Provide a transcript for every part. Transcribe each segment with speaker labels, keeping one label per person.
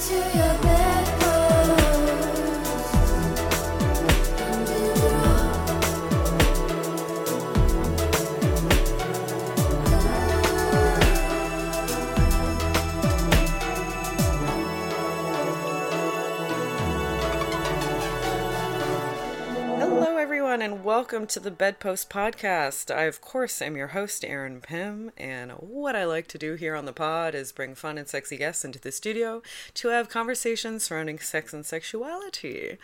Speaker 1: to your welcome to the Bedpost Podcast. I, of course, am your host, Erin Pym, and what I like to do here on the pod is bring fun and sexy guests into the studio to have conversations surrounding sex and sexuality.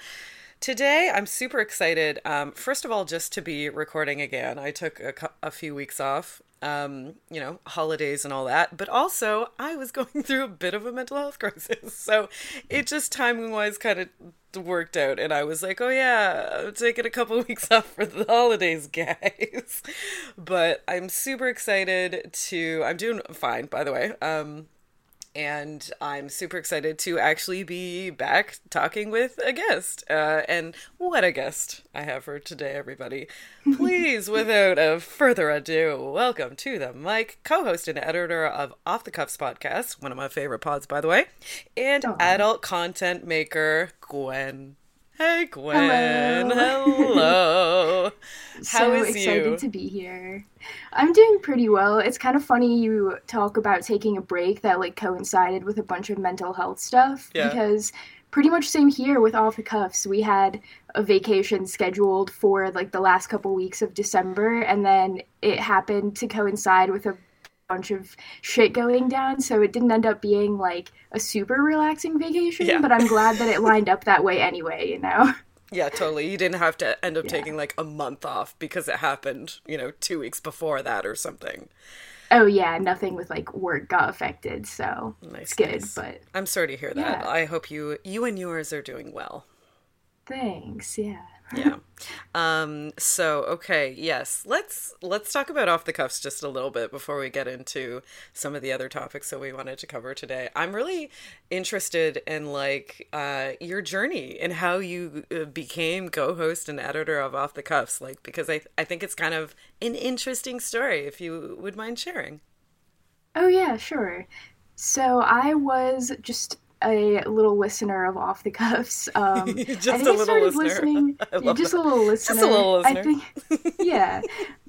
Speaker 1: Today, I'm super excited. Um, first of all, just to be recording again. I took a, a few weeks off um, you know, holidays and all that. But also, I was going through a bit of a mental health crisis. So it just timing wise kind of worked out. And I was like, oh, yeah, I'm taking a couple weeks off for the holidays, guys. but I'm super excited to, I'm doing fine, by the way. Um, and I'm super excited to actually be back talking with a guest. Uh, and what a guest I have for today, everybody. Please, without a further ado, welcome to the mic, co host and editor of Off the Cuffs podcast, one of my favorite pods, by the way, and Aww. adult content maker, Gwen. Hey Gwen. Hello. Hello.
Speaker 2: so excited you? to be here. I'm doing pretty well. It's kind of funny you talk about taking a break that like coincided with a bunch of mental health stuff yeah. because pretty much same here with off the cuffs. We had a vacation scheduled for like the last couple weeks of December and then it happened to coincide with a bunch of shit going down, so it didn't end up being like a super relaxing vacation. Yeah. But I'm glad that it lined up that way anyway. You know.
Speaker 1: Yeah, totally. You didn't have to end up yeah. taking like a month off because it happened, you know, two weeks before that or something.
Speaker 2: Oh yeah, nothing with like work got affected, so nice, it's good. Nice. But
Speaker 1: I'm sorry to hear that. Yeah. I hope you you and yours are doing well.
Speaker 2: Thanks. Yeah
Speaker 1: yeah. Um, so okay, yes. Let's let's talk about off the cuffs just a little bit before we get into some of the other topics that we wanted to cover today. I'm really interested in like uh, your journey and how you uh, became co-host and editor of Off the Cuffs, like because I I think it's kind of an interesting story. If you would mind sharing.
Speaker 2: Oh yeah, sure. So I was just a little listener of Off the Cuffs. Um, just a started listener. listening. just that. a little listener. Just a little listener. I think, yeah,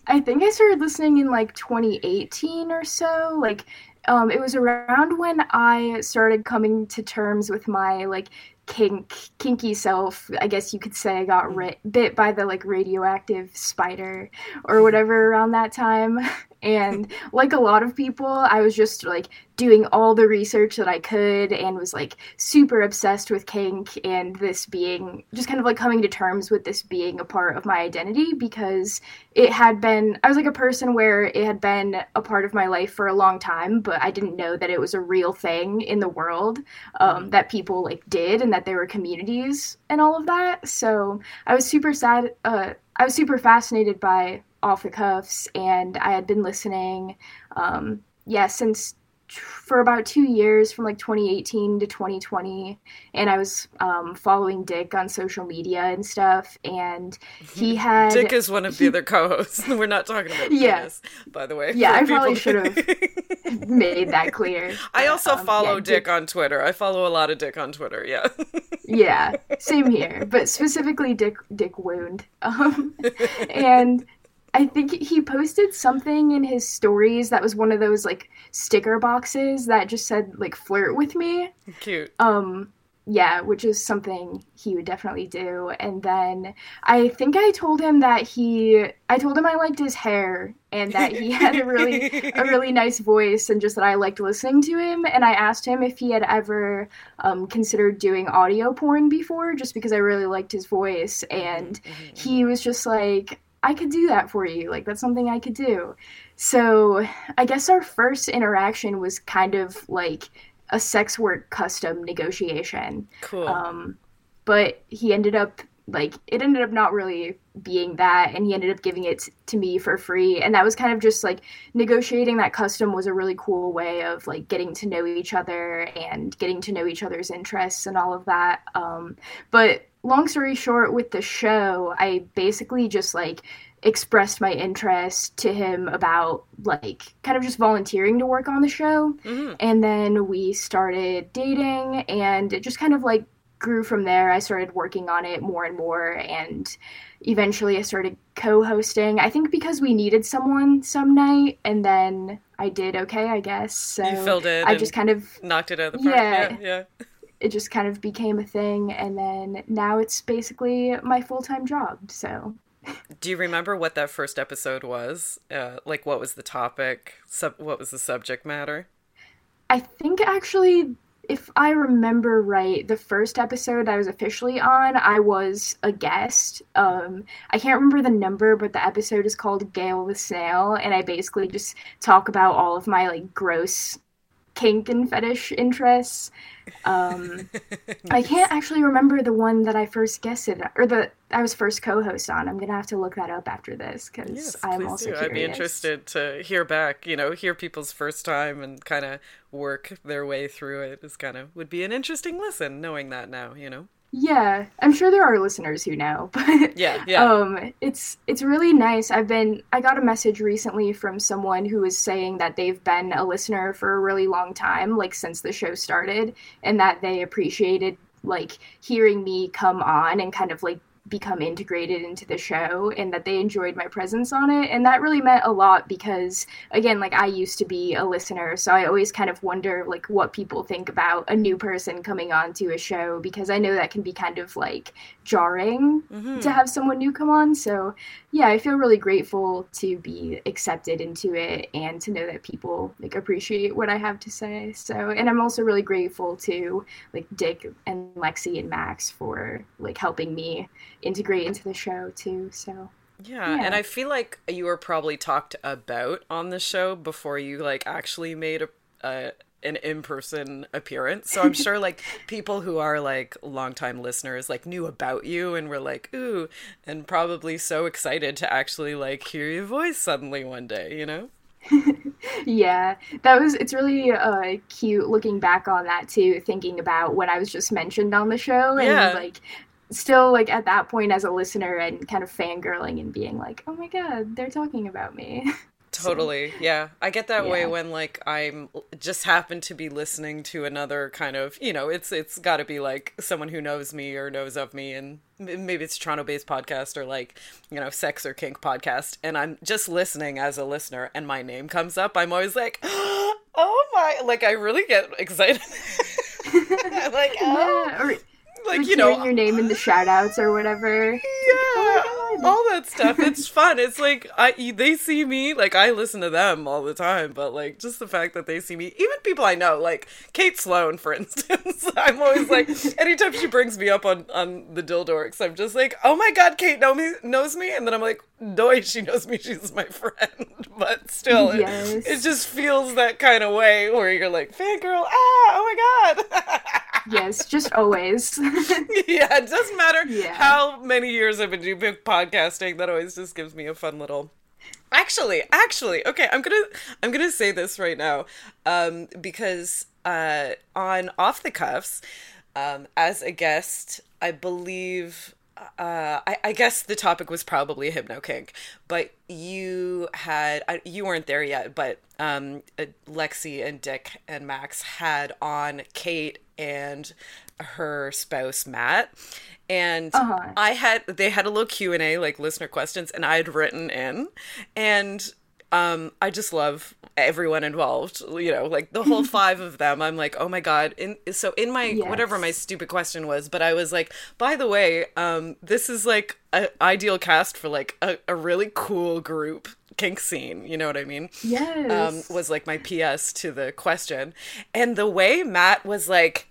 Speaker 2: I think I started listening in like 2018 or so. Like, um, it was around when I started coming to terms with my like kink kinky self i guess you could say i got mm. bit by the like radioactive spider or whatever around that time and like a lot of people i was just like doing all the research that i could and was like super obsessed with kink and this being just kind of like coming to terms with this being a part of my identity because it had been i was like a person where it had been a part of my life for a long time but i didn't know that it was a real thing in the world um, mm-hmm. that people like did and that there were communities and all of that so i was super sad uh, i was super fascinated by off the cuffs, and I had been listening, um, yeah, since for about two years from like 2018 to 2020 and i was um, following dick on social media and stuff and he had
Speaker 1: dick is one of the other co-hosts. We're not talking about yeah. Penis, by the way
Speaker 2: yeah i probably should have made that clear
Speaker 1: i also um, follow yeah, dick, dick on twitter. I follow a lot of dick on twitter yeah.
Speaker 2: Yeah same here but specifically dick dick wound um, and I think he posted something in his stories that was one of those like sticker boxes that just said like flirt with me.
Speaker 1: Cute.
Speaker 2: Um yeah, which is something he would definitely do. And then I think I told him that he I told him I liked his hair and that he had a really a really nice voice and just that I liked listening to him and I asked him if he had ever um, considered doing audio porn before just because I really liked his voice and mm-hmm. he was just like I could do that for you. Like that's something I could do. So I guess our first interaction was kind of like a sex work custom negotiation.
Speaker 1: Cool.
Speaker 2: Um, but he ended up like it ended up not really being that and he ended up giving it to me for free and that was kind of just like negotiating that custom was a really cool way of like getting to know each other and getting to know each other's interests and all of that um, but long story short, with the show, I basically just like expressed my interest to him about like kind of just volunteering to work on the show. Mm-hmm. And then we started dating and it just kind of like grew from there. I started working on it more and more and eventually I started co-hosting. I think because we needed someone some night and then I did okay, I guess. So
Speaker 1: you filled it.
Speaker 2: I just kind of
Speaker 1: knocked it out of the park. Yeah, yeah. yeah.
Speaker 2: It just kind of became a thing and then now it's basically my full-time job. So
Speaker 1: do you remember what that first episode was? Uh, like, what was the topic? Sub- what was the subject matter?
Speaker 2: I think actually, if I remember right, the first episode I was officially on, I was a guest. Um, I can't remember the number, but the episode is called Gail the Snail, and I basically just talk about all of my like gross kink and fetish interests. Um, nice. I can't actually remember the one that I first guessed it, or the I was first co-host on. I'm gonna have to look that up after this because yes, I'm also do. curious.
Speaker 1: I'd be interested to hear back. You know, hear people's first time and kind of work their way through it is kind of would be an interesting listen. Knowing that now, you know.
Speaker 2: Yeah, I'm sure there are listeners who know,
Speaker 1: but yeah, yeah.
Speaker 2: Um, it's it's really nice. I've been I got a message recently from someone who was saying that they've been a listener for a really long time, like since the show started, and that they appreciated like hearing me come on and kind of like become integrated into the show and that they enjoyed my presence on it and that really meant a lot because again like i used to be a listener so i always kind of wonder like what people think about a new person coming on to a show because i know that can be kind of like jarring mm-hmm. to have someone new come on so yeah i feel really grateful to be accepted into it and to know that people like appreciate what i have to say so and i'm also really grateful to like dick and lexi and max for like helping me integrate into the show too. So
Speaker 1: yeah, yeah, and I feel like you were probably talked about on the show before you like actually made a, a an in-person appearance. So I'm sure like people who are like longtime listeners like knew about you and were like, ooh, and probably so excited to actually like hear your voice suddenly one day, you know?
Speaker 2: yeah, that was it's really uh, cute looking back on that too, thinking about when I was just mentioned on the show and yeah. like still like at that point as a listener and kind of fangirling and being like, oh my god, they're talking about me.
Speaker 1: Totally. So, yeah. I get that yeah. way when like I'm just happen to be listening to another kind of, you know, it's it's got to be like someone who knows me or knows of me and maybe it's a Toronto based podcast or like, you know, sex or kink podcast and I'm just listening as a listener and my name comes up. I'm always like, "Oh my, like I really get excited." like, oh.
Speaker 2: Yeah, or- like, like you know your name in the shout outs or whatever
Speaker 1: yeah all that stuff. It's fun. It's like i they see me like i listen to them all the time but like just the fact that they see me even people i know like kate sloan for instance. I'm always like anytime she brings me up on on the dildorks i'm just like oh my god kate know me knows me? And then i'm like no she knows me. She's my friend. But still yes. it, it just feels that kind of way where you're like fangirl ah oh my god.
Speaker 2: Yes, just always.
Speaker 1: yeah, it doesn't matter yeah. how many years I've been doing podcasting. That always just gives me a fun little. Actually, actually, okay, I'm gonna I'm gonna say this right now, um, because uh, on off the cuffs, um, as a guest, I believe uh, I, I, guess the topic was probably hypno kink, but you had you weren't there yet, but um, uh, Lexi and Dick and Max had on Kate and her spouse Matt, and uh-huh. I had they had a little Q and A like listener questions, and I had written in, and um, I just love everyone involved. You know, like the whole five of them. I'm like, oh my god. In so in my yes. whatever my stupid question was, but I was like, by the way, um, this is like an ideal cast for like a, a really cool group kink scene. You know what I mean?
Speaker 2: Yes.
Speaker 1: Um, was like my PS to the question, and the way Matt was like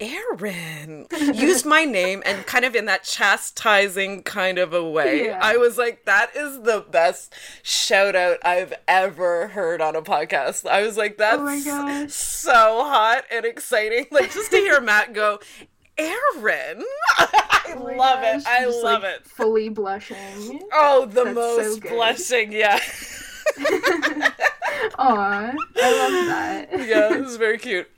Speaker 1: Erin used my name and kind of in that chastising kind of a way. Yeah. I was like, that is the best shout out I've ever heard on a podcast. I was like, oh that's oh so hot and exciting. Like just to hear Matt go, Erin. I oh love gosh, it. I love like it.
Speaker 2: Fully blushing.
Speaker 1: Oh, the That's most so blushing, yeah.
Speaker 2: Aw, I love that.
Speaker 1: yeah, this is very cute.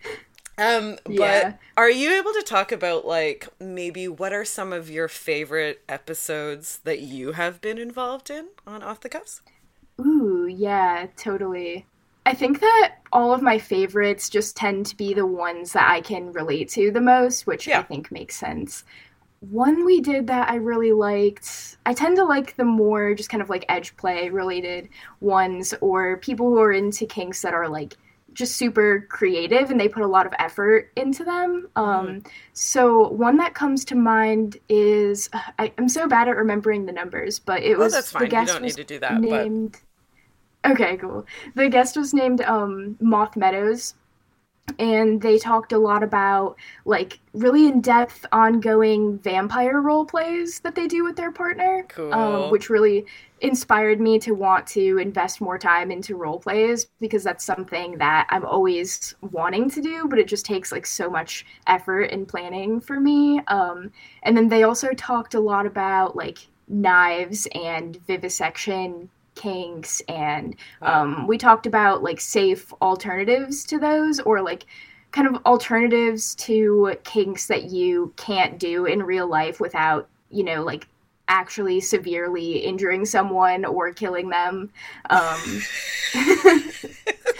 Speaker 1: Um, but yeah. are you able to talk about like maybe what are some of your favorite episodes that you have been involved in on Off the Cuffs?
Speaker 2: Ooh, yeah, totally. I think that all of my favorites just tend to be the ones that I can relate to the most, which yeah. I think makes sense. One we did that I really liked, I tend to like the more just kind of like edge play related ones or people who are into kinks that are like just super creative and they put a lot of effort into them. Um, mm-hmm. So one that comes to mind is I, am so bad at remembering the numbers, but it was
Speaker 1: that's fine. the guest you don't need to do that. Named, but...
Speaker 2: Okay, cool. The guest was named um, Moth Meadows, and they talked a lot about like really in-depth ongoing vampire role plays that they do with their partner um,
Speaker 1: cool. um,
Speaker 2: which really inspired me to want to invest more time into role plays because that's something that i'm always wanting to do but it just takes like so much effort and planning for me um, and then they also talked a lot about like knives and vivisection kinks and um, we talked about like safe alternatives to those or like kind of alternatives to kinks that you can't do in real life without you know like actually severely injuring someone or killing them um,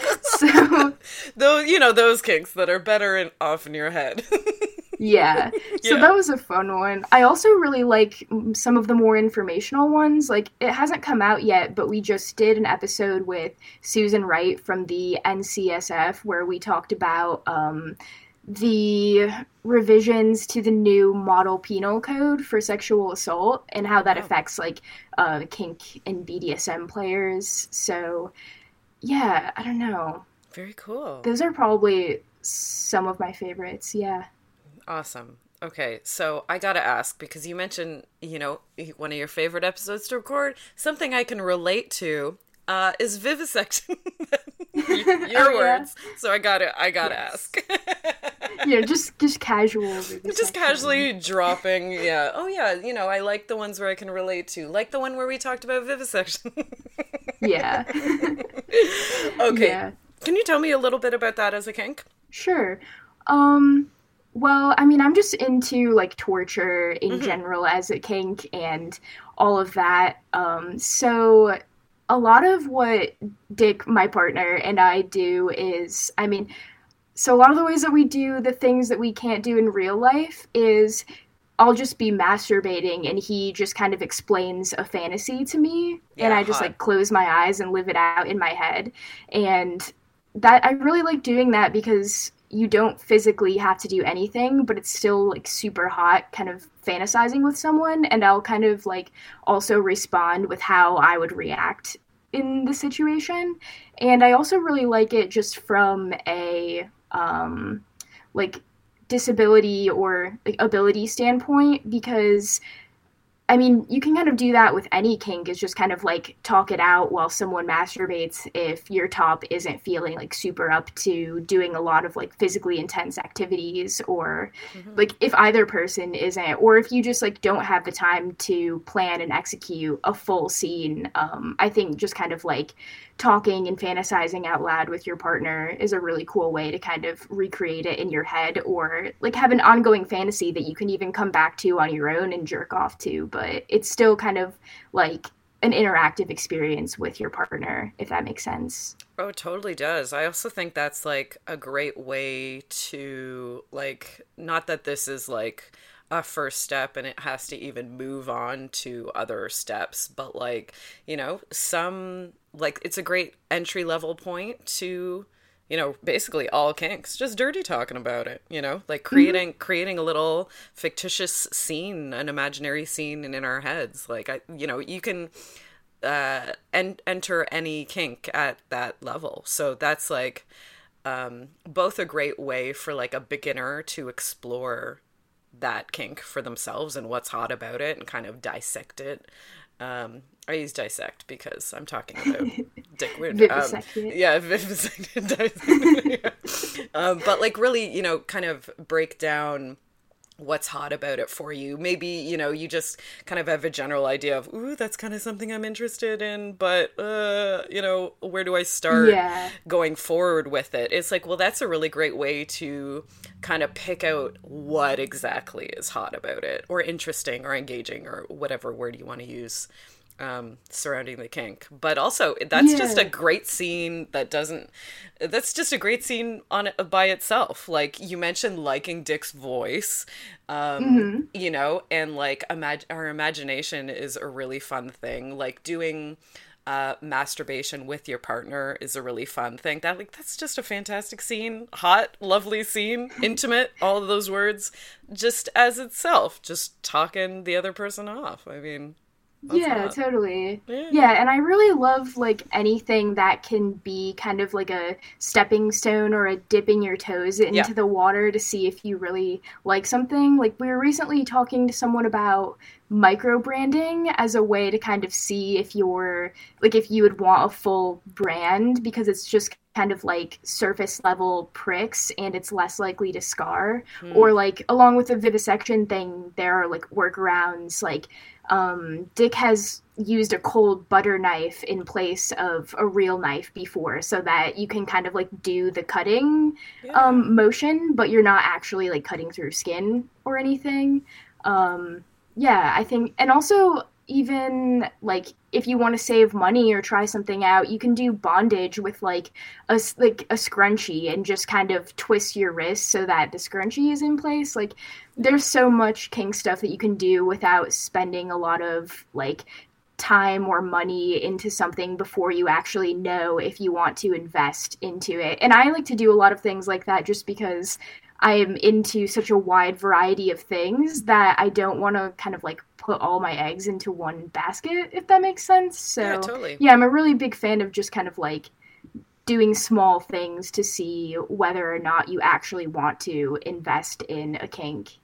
Speaker 2: so
Speaker 1: those you know those kinks that are better and off in your head
Speaker 2: yeah. So yeah. that was a fun one. I also really like some of the more informational ones. Like it hasn't come out yet, but we just did an episode with Susan Wright from the NCSF where we talked about um, the revisions to the new model penal code for sexual assault and how that oh. affects like uh, kink and BDSM players. So yeah, I don't know.
Speaker 1: Very cool.
Speaker 2: Those are probably some of my favorites. Yeah.
Speaker 1: Awesome. Okay, so I gotta ask because you mentioned, you know, one of your favorite episodes to record. Something I can relate to uh, is vivisection. your oh, words. Yeah. So I gotta, I gotta yes. ask.
Speaker 2: yeah, just just casual.
Speaker 1: Just casually dropping. Yeah. Oh yeah. You know, I like the ones where I can relate to, like the one where we talked about vivisection.
Speaker 2: yeah.
Speaker 1: okay. Yeah. Can you tell me a little bit about that as a kink?
Speaker 2: Sure. Um well, I mean, I'm just into like torture in mm-hmm. general as a kink and all of that. Um, so a lot of what Dick, my partner, and I do is, I mean, so a lot of the ways that we do the things that we can't do in real life is I'll just be masturbating and he just kind of explains a fantasy to me yeah, and I just hot. like close my eyes and live it out in my head. And that I really like doing that because you don't physically have to do anything, but it's still like super hot, kind of fantasizing with someone. And I'll kind of like also respond with how I would react in the situation. And I also really like it just from a um, like disability or like ability standpoint because I mean, you can kind of do that with any kink, is just kind of like talk it out while someone masturbates if your top isn't feeling like super up to doing a lot of like physically intense activities, or mm-hmm. like if either person isn't, or if you just like don't have the time to plan and execute a full scene. Um, I think just kind of like talking and fantasizing out loud with your partner is a really cool way to kind of recreate it in your head or like have an ongoing fantasy that you can even come back to on your own and jerk off to but it's still kind of like an interactive experience with your partner if that makes sense.
Speaker 1: Oh it totally does. I also think that's like a great way to like not that this is like a first step and it has to even move on to other steps but like you know some like it's a great entry level point to you know basically all kinks just dirty talking about it you know like creating mm-hmm. creating a little fictitious scene an imaginary scene in our heads like i you know you can uh and enter any kink at that level so that's like um both a great way for like a beginner to explore that kink for themselves and what's hot about it and kind of dissect it. Um, I use dissect because I'm talking about dick wound. Um, yeah, vivisected. um, but like really, you know, kind of break down what's hot about it for you. Maybe, you know, you just kind of have a general idea of, ooh, that's kind of something I'm interested in, but, uh, you know, where do I start yeah. going forward with it? It's like, well, that's a really great way to kind of pick out what exactly is hot about it, or interesting, or engaging, or whatever word you want to use um, surrounding the kink. But also, that's yeah. just a great scene that doesn't. That's just a great scene on by itself. Like you mentioned, liking Dick's voice, um, mm-hmm. you know, and like imag- our imagination is a really fun thing. Like doing. Uh, masturbation with your partner is a really fun thing. That like that's just a fantastic scene, hot, lovely scene, intimate, all of those words, just as itself, just talking the other person off. I mean,
Speaker 2: that's yeah, hot. totally. Yeah. yeah, and I really love like anything that can be kind of like a stepping stone or a dipping your toes into yeah. the water to see if you really like something. Like we were recently talking to someone about micro branding as a way to kind of see if you're like if you would want a full brand because it's just kind of like surface level pricks and it's less likely to scar mm. or like along with the vivisection thing there are like workarounds like um, Dick has used a cold butter knife in place of a real knife before so that you can kind of like do the cutting yeah. um, motion but you're not actually like cutting through skin or anything um, yeah i think and also even like if you want to save money or try something out, you can do bondage with like a like a scrunchie and just kind of twist your wrist so that the scrunchie is in place. Like there's so much kink stuff that you can do without spending a lot of like time or money into something before you actually know if you want to invest into it. And I like to do a lot of things like that just because I am into such a wide variety of things that I don't want to kind of like put all my eggs into one basket, if that makes sense. So, yeah, totally. Yeah, I'm a really big fan of just kind of like doing small things to see whether or not you actually want to invest in a kink.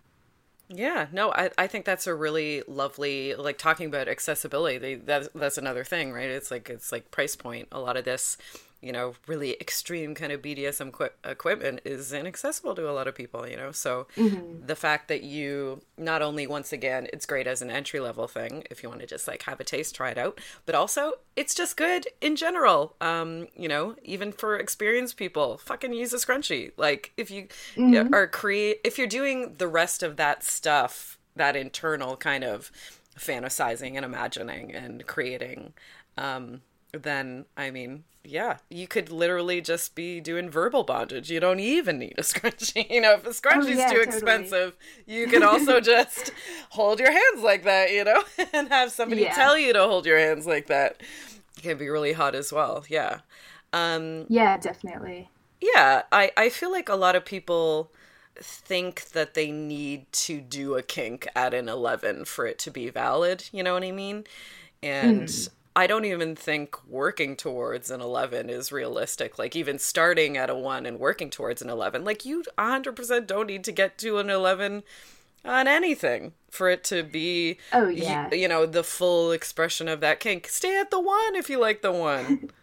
Speaker 1: Yeah, no, I, I think that's a really lovely like talking about accessibility. That's that's another thing, right? It's like it's like price point. A lot of this you know, really extreme kind of BDSM qu- equipment is inaccessible to a lot of people, you know. So mm-hmm. the fact that you not only once again, it's great as an entry level thing if you want to just like have a taste, try it out, but also it's just good in general. Um, you know, even for experienced people, fucking use a scrunchie. Like if you mm-hmm. are create if you're doing the rest of that stuff, that internal kind of fantasizing and imagining and creating um then I mean, yeah, you could literally just be doing verbal bondage. You don't even need a scrunchie. You know, if a scrunchie's oh, yeah, too totally. expensive, you can also just hold your hands like that, you know, and have somebody yeah. tell you to hold your hands like that. It can be really hot as well. Yeah. Um,
Speaker 2: yeah, definitely.
Speaker 1: Yeah, I, I feel like a lot of people think that they need to do a kink at an 11 for it to be valid. You know what I mean? And. Mm I don't even think working towards an 11 is realistic. Like, even starting at a 1 and working towards an 11, like, you 100% don't need to get to an 11 on anything for it to be,
Speaker 2: oh, yeah.
Speaker 1: you, you know, the full expression of that kink. Stay at the 1 if you like the 1.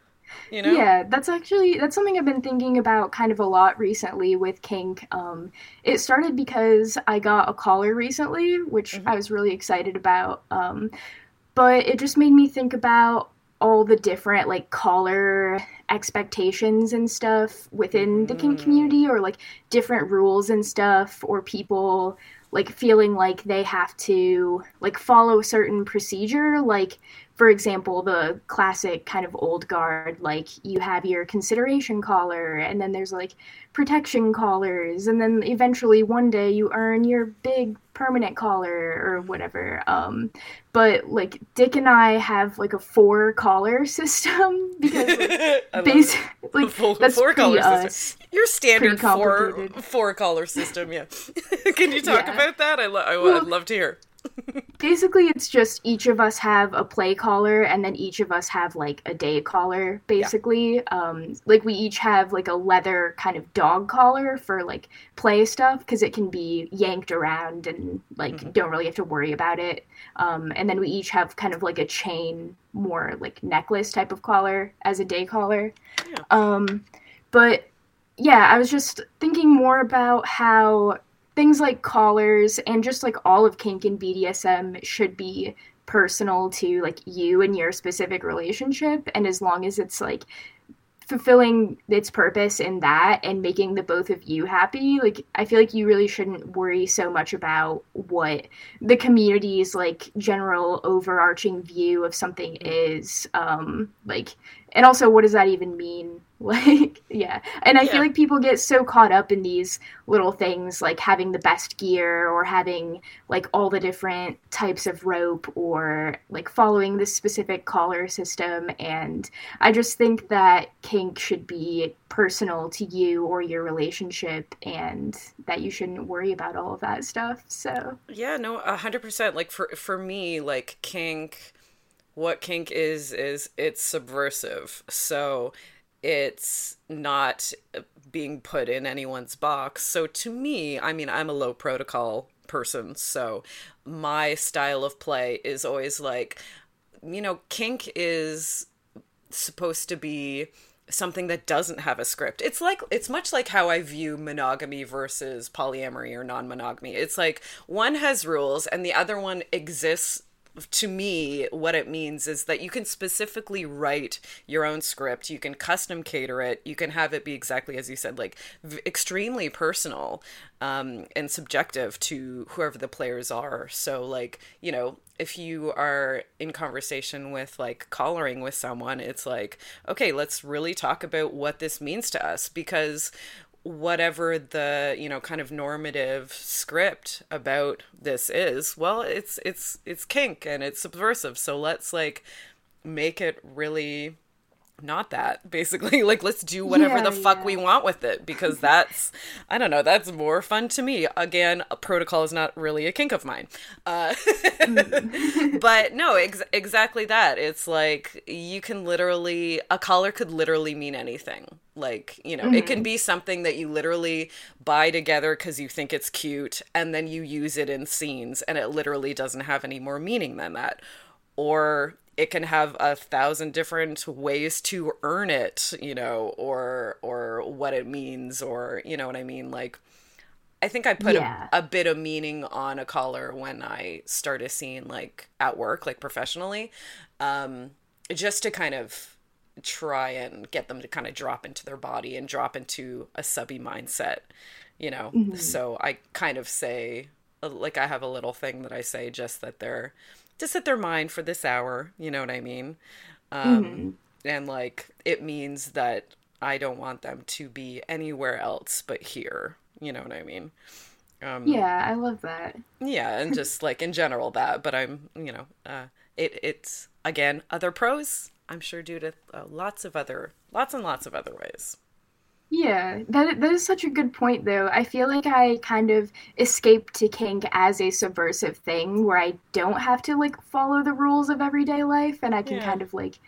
Speaker 1: You know?
Speaker 2: Yeah, that's actually that's something I've been thinking about kind of a lot recently with kink. Um, it started because I got a collar recently, which mm-hmm. I was really excited about. Um, but it just made me think about all the different like collar expectations and stuff within the kink mm. community or like different rules and stuff or people like feeling like they have to like follow a certain procedure like for example, the classic kind of old guard, like you have your consideration collar, and then there's like protection collars, and then eventually one day you earn your big permanent collar or whatever. Um, but like Dick and I have like a four collar system because like, basically like
Speaker 1: four, that's four collar system. Your standard four four collar system, yeah. Can you talk yeah. about that? I, lo- I would love to hear.
Speaker 2: Basically, it's just each of us have a play collar, and then each of us have like a day collar. Basically, yeah. um, like we each have like a leather kind of dog collar for like play stuff because it can be yanked around and like mm-hmm. don't really have to worry about it. Um, and then we each have kind of like a chain, more like necklace type of collar as a day collar. Yeah. Um, but yeah, I was just thinking more about how things like collars and just like all of kink and BDSM should be personal to like you and your specific relationship. And as long as it's like fulfilling its purpose in that and making the both of you happy like i feel like you really shouldn't worry so much about what the community's like general overarching view of something is. Um like and also what does that even mean like yeah. And i yeah. feel like people get so caught up in these little things like having the best gear or having like all the different types of rope or like following this specific collar system. And i just think that kink should be personal to you or your relationship and that you shouldn't worry about all of that stuff. So
Speaker 1: yeah no 100% like for for me like kink what kink is is it's subversive. So it's not being put in anyone's box. So to me, I mean, I'm a low protocol person, so my style of play is always like, you know, kink is supposed to be something that doesn't have a script. It's like it's much like how I view monogamy versus polyamory or non-monogamy. It's like one has rules and the other one exists to me, what it means is that you can specifically write your own script. You can custom cater it. You can have it be exactly as you said, like v- extremely personal um, and subjective to whoever the players are. So, like, you know, if you are in conversation with like collaring with someone, it's like, okay, let's really talk about what this means to us because whatever the you know kind of normative script about this is well it's it's it's kink and it's subversive. So let's like make it really not that basically like let's do whatever yeah, the fuck yeah. we want with it because that's i don't know that's more fun to me again a protocol is not really a kink of mine uh, but no ex- exactly that it's like you can literally a collar could literally mean anything like you know mm-hmm. it can mm-hmm. be something that you literally buy together because you think it's cute and then you use it in scenes and it literally doesn't have any more meaning than that or it can have a thousand different ways to earn it, you know, or or what it means, or you know what I mean. Like, I think I put yeah. a, a, bit of meaning on a collar when I started seeing like at work, like professionally, um, just to kind of try and get them to kind of drop into their body and drop into a subby mindset, you know. Mm-hmm. So I kind of say, like, I have a little thing that I say just that they're to set their mind for this hour. You know what I mean? Um, mm-hmm. And like, it means that I don't want them to be anywhere else but here. You know what I mean?
Speaker 2: Um, yeah, I love that.
Speaker 1: Yeah, and just like in general that, but I'm, you know, uh, it it's again other pros. I'm sure due to uh, lots of other, lots and lots of other ways.
Speaker 2: Yeah, that that is such a good point though. I feel like I kind of escaped to kink as a subversive thing where I don't have to like follow the rules of everyday life and I can yeah. kind of like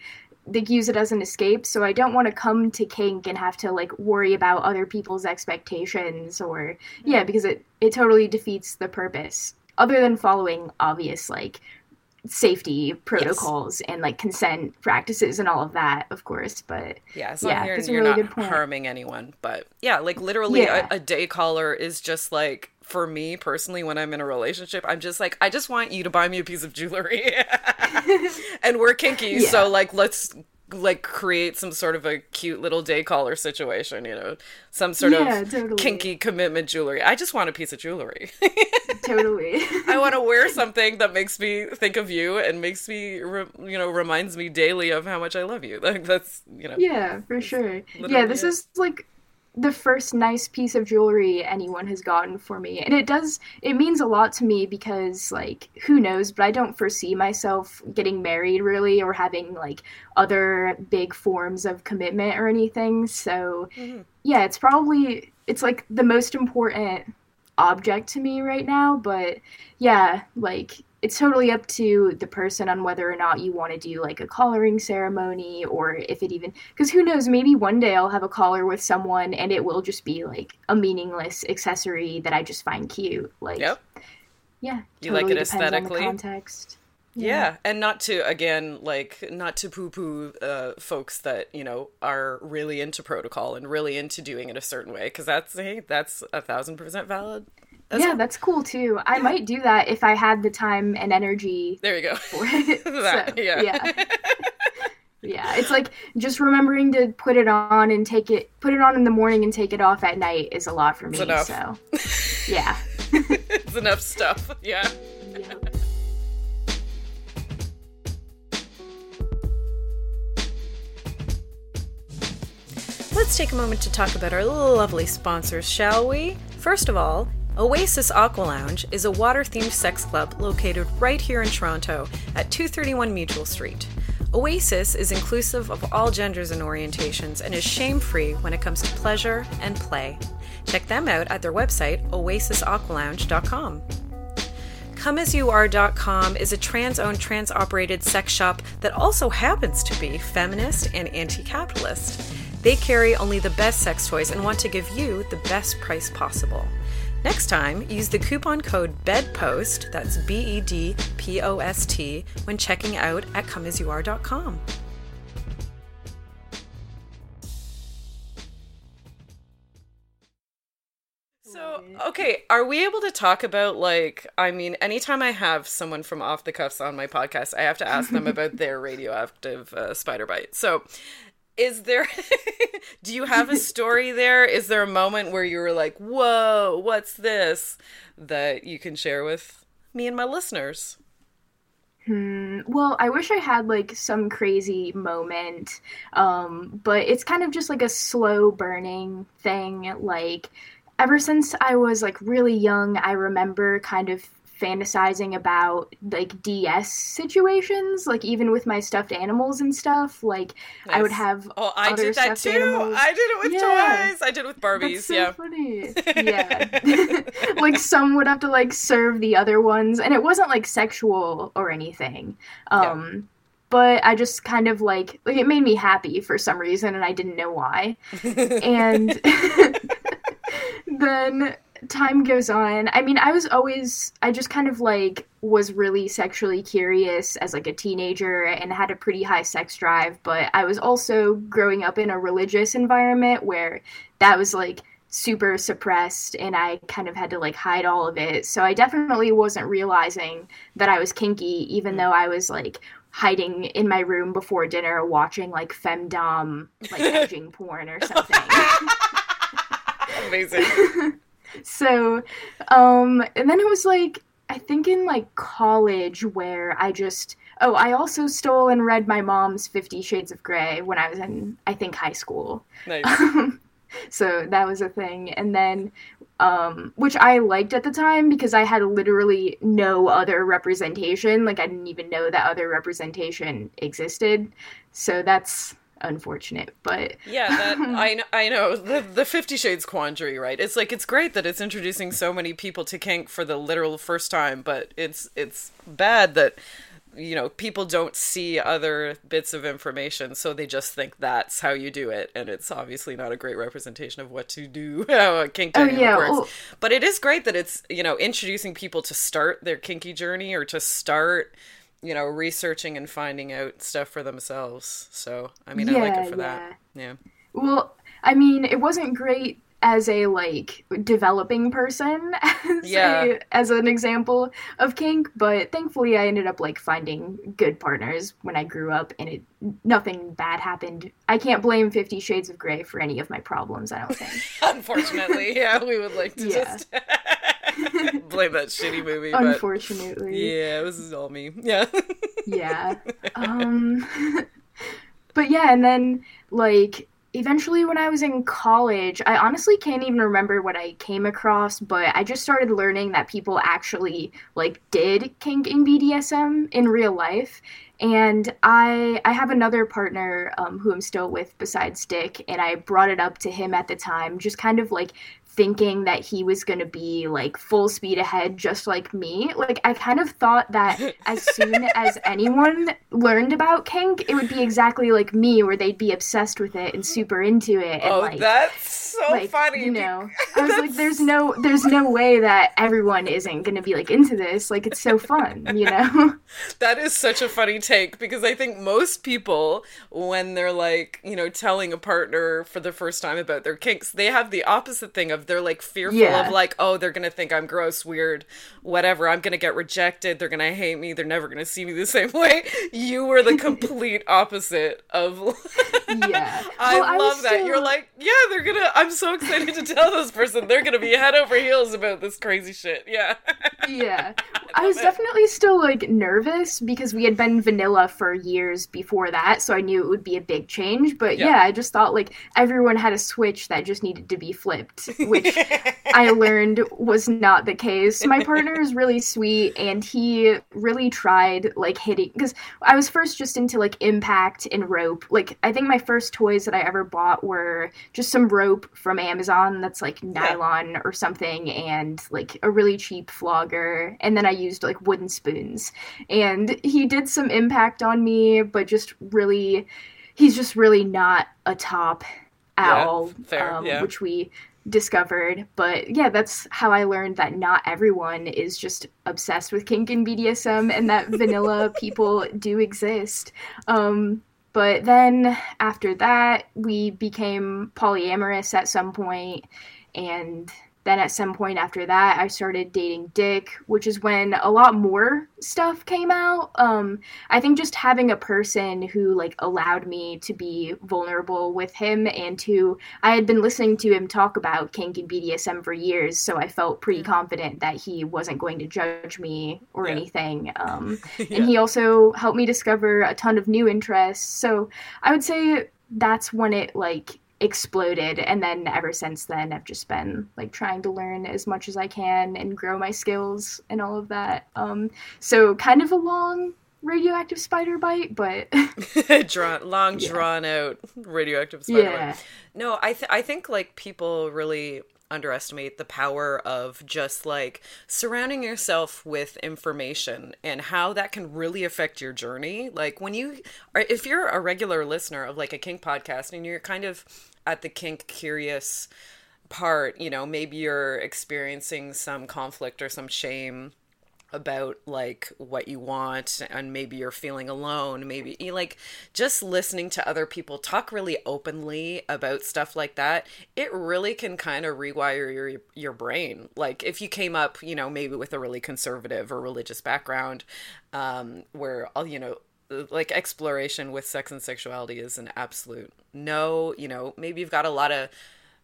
Speaker 2: like use it as an escape. So I don't want to come to kink and have to like worry about other people's expectations or yeah, because it it totally defeats the purpose. Other than following obvious like safety protocols yes. and like consent practices and all of that, of course. But
Speaker 1: yeah, so yeah, you're, you're really not harming anyone. But yeah, like literally, yeah. a, a day collar is just like for me personally when I'm in a relationship, I'm just like, I just want you to buy me a piece of jewelry. and we're kinky, yeah. so like let's like create some sort of a cute little day collar situation, you know, some sort yeah, of totally. kinky commitment jewelry. I just want a piece of jewelry.
Speaker 2: totally.
Speaker 1: I want to wear something that makes me think of you and makes me, re- you know, reminds me daily of how much I love you. Like that's, you know.
Speaker 2: Yeah, for sure. Yeah, this it. is like the first nice piece of jewelry anyone has gotten for me. And it does it means a lot to me because like who knows? But i don't foresee myself getting married really or having like other big forms of commitment or anything. So mm-hmm. yeah it's probably it's like the most important object to me right now. But yeah like it's totally up to the person on whether or not you want to do like a collaring ceremony or if it even because who knows maybe one day i'll have a collar with someone and it will just be like a meaningless accessory that i just find cute like yep yeah
Speaker 1: you totally like it aesthetically context yeah. yeah. and not to again like not to poo poo uh, folks that you know are really into protocol and really into doing it a certain way because that's hey, that's a thousand percent valid
Speaker 2: yeah, well. that's cool too. I yeah. might do that if I had the time and energy.
Speaker 1: There you go. That,
Speaker 2: so, yeah. yeah. yeah, it's like just remembering to put it on and take it, put it on in the morning and take it off at night is a lot for me. So, yeah,
Speaker 1: it's enough stuff. Yeah. yeah. Let's take a moment to talk about our lovely sponsors, shall we? First of all, Oasis Aqua Lounge is a water themed sex club located right here in Toronto at 231 Mutual Street. Oasis is inclusive of all genders and orientations and is shame free when it comes to pleasure and play. Check them out at their website, oasisaqualounge.com. ComeAsYouAre.com is a trans owned, trans operated sex shop that also happens to be feminist and anti capitalist. They carry only the best sex toys and want to give you the best price possible. Next time, use the coupon code BEDPOST, that's B E D P O S T, when checking out at comeasyouare.com. So, okay, are we able to talk about like, I mean, anytime I have someone from Off the Cuffs on my podcast, I have to ask them about their radioactive uh, spider bite. So, is there do you have a story there is there a moment where you were like whoa what's this that you can share with me and my listeners
Speaker 2: Hmm. Well, I wish I had like some crazy moment, um, but it's kind of just like a slow burning thing. Like, ever since I was like really young, I remember kind of fantasizing about like DS situations, like even with my stuffed animals and stuff. Like nice. I would have.
Speaker 1: Oh, I did that too. Animals. I did it with yeah. toys. I did it with Barbies. That's so yeah,
Speaker 2: funny. Yeah, like some would have to like serve the other ones, and it wasn't like sexual or anything. Um, yeah. But I just kind of like like it made me happy for some reason, and I didn't know why. and then time goes on, I mean, I was always, I just kind of like was really sexually curious as like a teenager and had a pretty high sex drive, but I was also growing up in a religious environment where that was like super suppressed and I kind of had to like hide all of it. So I definitely wasn't realizing that I was kinky, even though I was like hiding in my room before dinner watching like femdom like edging porn or something.
Speaker 1: Amazing.
Speaker 2: so, um, and then it was like, I think in like college where I just, oh, I also stole and read my mom's Fifty Shades of Grey when I was in, I think, high school. Nice. so that was a thing. And then, um, which I liked at the time because I had literally no other representation. Like, I didn't even know that other representation existed. So that's unfortunate but
Speaker 1: yeah that i know i know the the 50 shades quandary right it's like it's great that it's introducing so many people to kink for the literal first time but it's it's bad that you know people don't see other bits of information so they just think that's how you do it and it's obviously not a great representation of what to do how a kink oh, yeah. works well, but it is great that it's you know introducing people to start their kinky journey or to start you know, researching and finding out stuff for themselves. So, I mean, yeah, I like it for yeah. that. Yeah.
Speaker 2: Well, I mean, it wasn't great as a like developing person as, yeah. a, as an example of kink but thankfully i ended up like finding good partners when i grew up and it nothing bad happened i can't blame 50 shades of gray for any of my problems i don't think
Speaker 1: unfortunately yeah we would like to yeah. just blame that shitty movie.
Speaker 2: Unfortunately.
Speaker 1: yeah, this is all me. Yeah.
Speaker 2: yeah. Um but yeah, and then like eventually when I was in college, I honestly can't even remember what I came across, but I just started learning that people actually like did kink in BDSM in real life. And I I have another partner um, who I'm still with besides Dick, and I brought it up to him at the time, just kind of like thinking that he was going to be like full speed ahead just like me like i kind of thought that as soon as anyone learned about kink it would be exactly like me where they'd be obsessed with it and super into it and,
Speaker 1: oh
Speaker 2: like,
Speaker 1: that's so
Speaker 2: like,
Speaker 1: funny
Speaker 2: you know i was like there's no there's no way that everyone isn't going to be like into this like it's so fun you know?
Speaker 1: That is such a funny take because i think most people when they're like you know telling a partner for the first time about their kinks they have the opposite thing of of. They're like fearful yeah. of like, oh, they're gonna think I'm gross, weird, whatever. I'm gonna get rejected. They're gonna hate me. They're never gonna see me the same way. You were the complete opposite of.
Speaker 2: yeah,
Speaker 1: I well, love I that. Still... You're like, yeah, they're gonna. I'm so excited to tell this person they're gonna be head over heels about this crazy shit. Yeah.
Speaker 2: yeah, I, I was it. definitely still like nervous because we had been vanilla for years before that, so I knew it would be a big change. But yeah, yeah I just thought like everyone had a switch that just needed to be flipped, which I learned was not the case. My partner is really sweet and he really tried like hitting because I was first just into like impact and rope. Like I think my first toys that I ever bought were just some rope from Amazon that's like nylon yeah. or something and like a really cheap flogger and then I used like wooden spoons. And he did some impact on me but just really he's just really not a top at yeah, all, um, yeah. which we discovered. But yeah, that's how I learned that not everyone is just obsessed with kink and BDSM and that vanilla people do exist. Um, but then after that, we became polyamorous at some point, and then at some point after that i started dating dick which is when a lot more stuff came out um, i think just having a person who like allowed me to be vulnerable with him and who i had been listening to him talk about kink and bdsm for years so i felt pretty confident that he wasn't going to judge me or yeah. anything um, yeah. and he also helped me discover a ton of new interests so i would say that's when it like exploded and then ever since then i've just been like trying to learn as much as i can and grow my skills and all of that um so kind of a long radioactive spider bite but
Speaker 1: drawn long yeah. drawn out radioactive spider yeah. bite no i th- i think like people really underestimate the power of just like surrounding yourself with information and how that can really affect your journey. Like when you are, if you're a regular listener of like a kink podcast and you're kind of at the kink curious part, you know, maybe you're experiencing some conflict or some shame about like what you want and maybe you're feeling alone maybe like just listening to other people talk really openly about stuff like that it really can kind of rewire your your brain. Like if you came up you know maybe with a really conservative or religious background um where all you know like exploration with sex and sexuality is an absolute no you know? Maybe you've got a lot of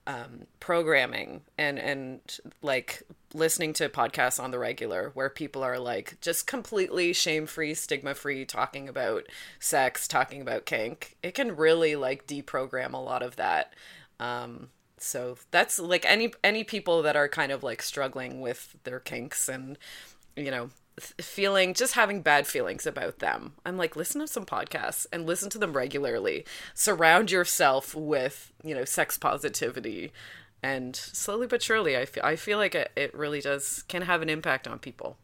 Speaker 1: um, programming and and like listening to podcasts on the regular where people are like just completely shame free stigma free talking about sex talking about kink. It can really like deprogram a lot of that. Um, so that's like any any people that are kind of like struggling with their kinks and you know feeling just having bad feelings about them i'm like listen to some podcasts and listen to them regularly surround yourself with you know sex positivity and slowly but surely i feel, I feel like it, it really does can have an impact on people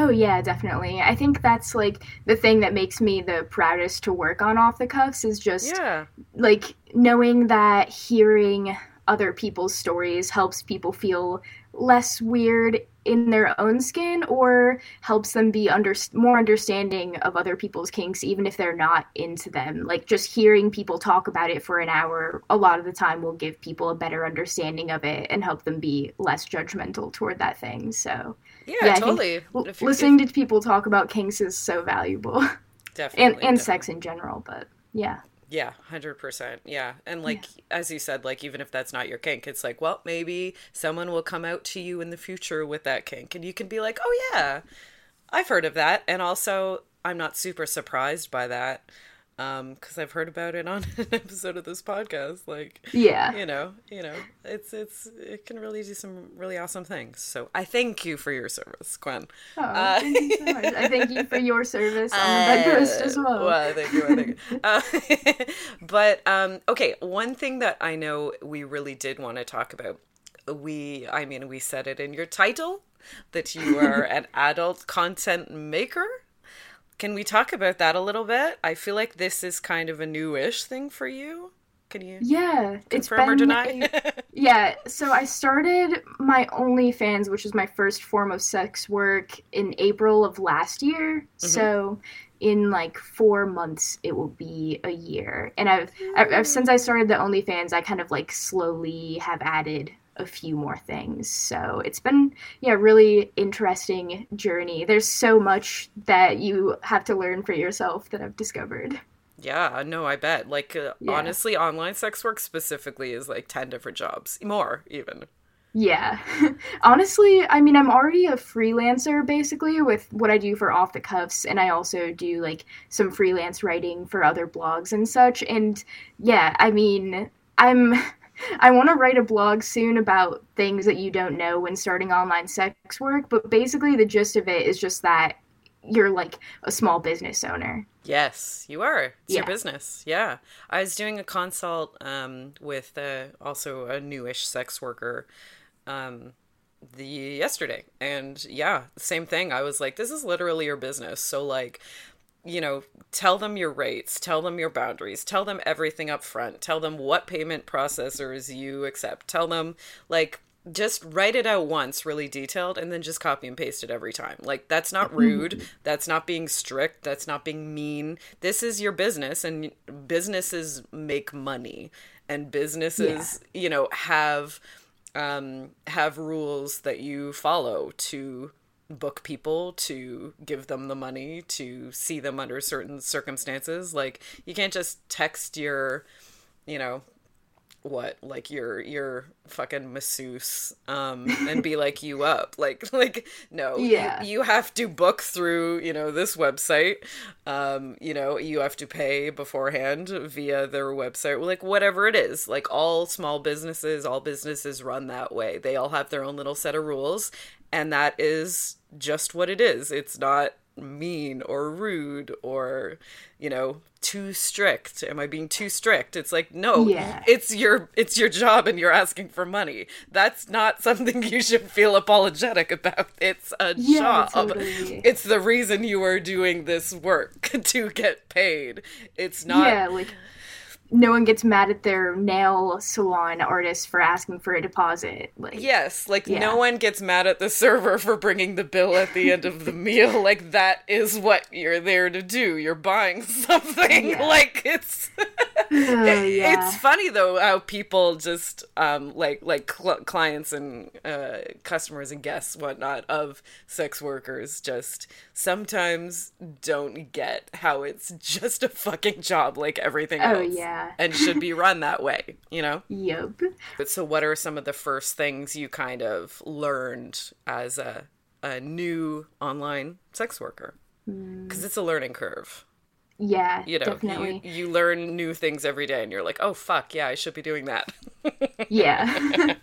Speaker 2: Oh yeah, definitely. I think that's like the thing that makes me the proudest to work on off the cuffs is just
Speaker 1: yeah.
Speaker 2: like knowing that hearing other people's stories helps people feel less weird in their own skin or helps them be under more understanding of other people's kinks even if they're not into them. Like just hearing people talk about it for an hour a lot of the time will give people a better understanding of it and help them be less judgmental toward that thing. So
Speaker 1: yeah, yeah totally.
Speaker 2: listening if... to people talk about kinks is so valuable.
Speaker 1: Definitely
Speaker 2: and, and
Speaker 1: definitely.
Speaker 2: sex in general but yeah
Speaker 1: yeah, 100%. Yeah. And like yeah. as you said, like even if that's not your kink, it's like, well, maybe someone will come out to you in the future with that kink and you can be like, "Oh yeah. I've heard of that." And also, I'm not super surprised by that um because i've heard about it on an episode of this podcast like
Speaker 2: yeah.
Speaker 1: you know you know it's it's it can really do some really awesome things. So i thank you for your service gwen.
Speaker 2: Oh, uh, thank you so much. I thank you for your service on the bedpost as well.
Speaker 1: well I thank you, thank you. Uh, but um okay one thing that i know we really did want to talk about we i mean we said it in your title that you are an adult content maker can we talk about that a little bit? I feel like this is kind of a newish thing for you. Can you?
Speaker 2: Yeah,
Speaker 1: it's been, or deny?
Speaker 2: A, yeah, so I started my OnlyFans, which is my first form of sex work, in April of last year. Mm-hmm. So in like four months it will be a year and I've, I've, since i started the onlyfans i kind of like slowly have added a few more things. So it's been yeah, really interesting journey. There's so much that you have to learn for yourself that I've discovered.
Speaker 1: Yeah, no, I bet. Like uh, yeah. honestly, online sex work specifically is like 10 different jobs, more even.
Speaker 2: Yeah. Honestly, I mean, I'm already a freelancer basically with what I do for Off the Cuffs, and I also do like some freelance writing for other blogs and such. And yeah, I mean, I'm. I want to write a blog soon about things that you don't know when starting online sex work, but basically the gist of it is just that you're like a small business owner.
Speaker 1: Yes, you are. It's yeah. your business. Yeah. I was doing a consult um, with uh, also a newish sex worker um, the yesterday, and yeah, same thing. I was like, this is literally your business. So like, you know, tell them your rates, tell them your boundaries, tell them everything up front, tell them what payment processors you accept, tell them like just write it out once really detailed and then just copy and paste it every time. Like that's not rude. That's not being strict. That's not being mean. This is your business and businesses make money and businesses yeah. you know have um, have rules that you follow to book people, to give them the money, to see them under certain circumstances. Like you can't just text your, you know, what like your your fucking masseuse um and be like you up. Like like no yeah. you, you, have to book through you know this website. Um you know you have to pay beforehand via their website. Like whatever it is. Like all small businesses all businesses run that way. They all have their own little set of rules and that is just what it is. It's not mean or rude or you know too strict. Am i being too strict? It's like no yeah. it's your it's your job and you're asking for money. That's not something you should feel apologetic about. It's a yeah, job. totally. it's the reason you are doing this work to get paid. It's not
Speaker 2: yeah like no one gets mad at their nail salon artist for asking for a deposit.
Speaker 1: Like, yes, like yeah. no one gets mad at the server for bringing the bill at the end of the meal. Like that is what you're there to do. You're buying something. Yeah. Like it's uh, yeah. it's funny though how people just um like like cl- clients and uh, customers and guests whatnot of sex workers just sometimes don't get how it's just a fucking job like everything oh, else. yeah and should be run that way, you know?
Speaker 2: Yep.
Speaker 1: But so what are some of the first things you kind of learned as a a new online sex worker? Cuz it's a learning curve.
Speaker 2: Yeah,
Speaker 1: you know,
Speaker 2: definitely.
Speaker 1: You, you learn new things every day and you're like, "Oh fuck, yeah, I should be doing that."
Speaker 2: yeah.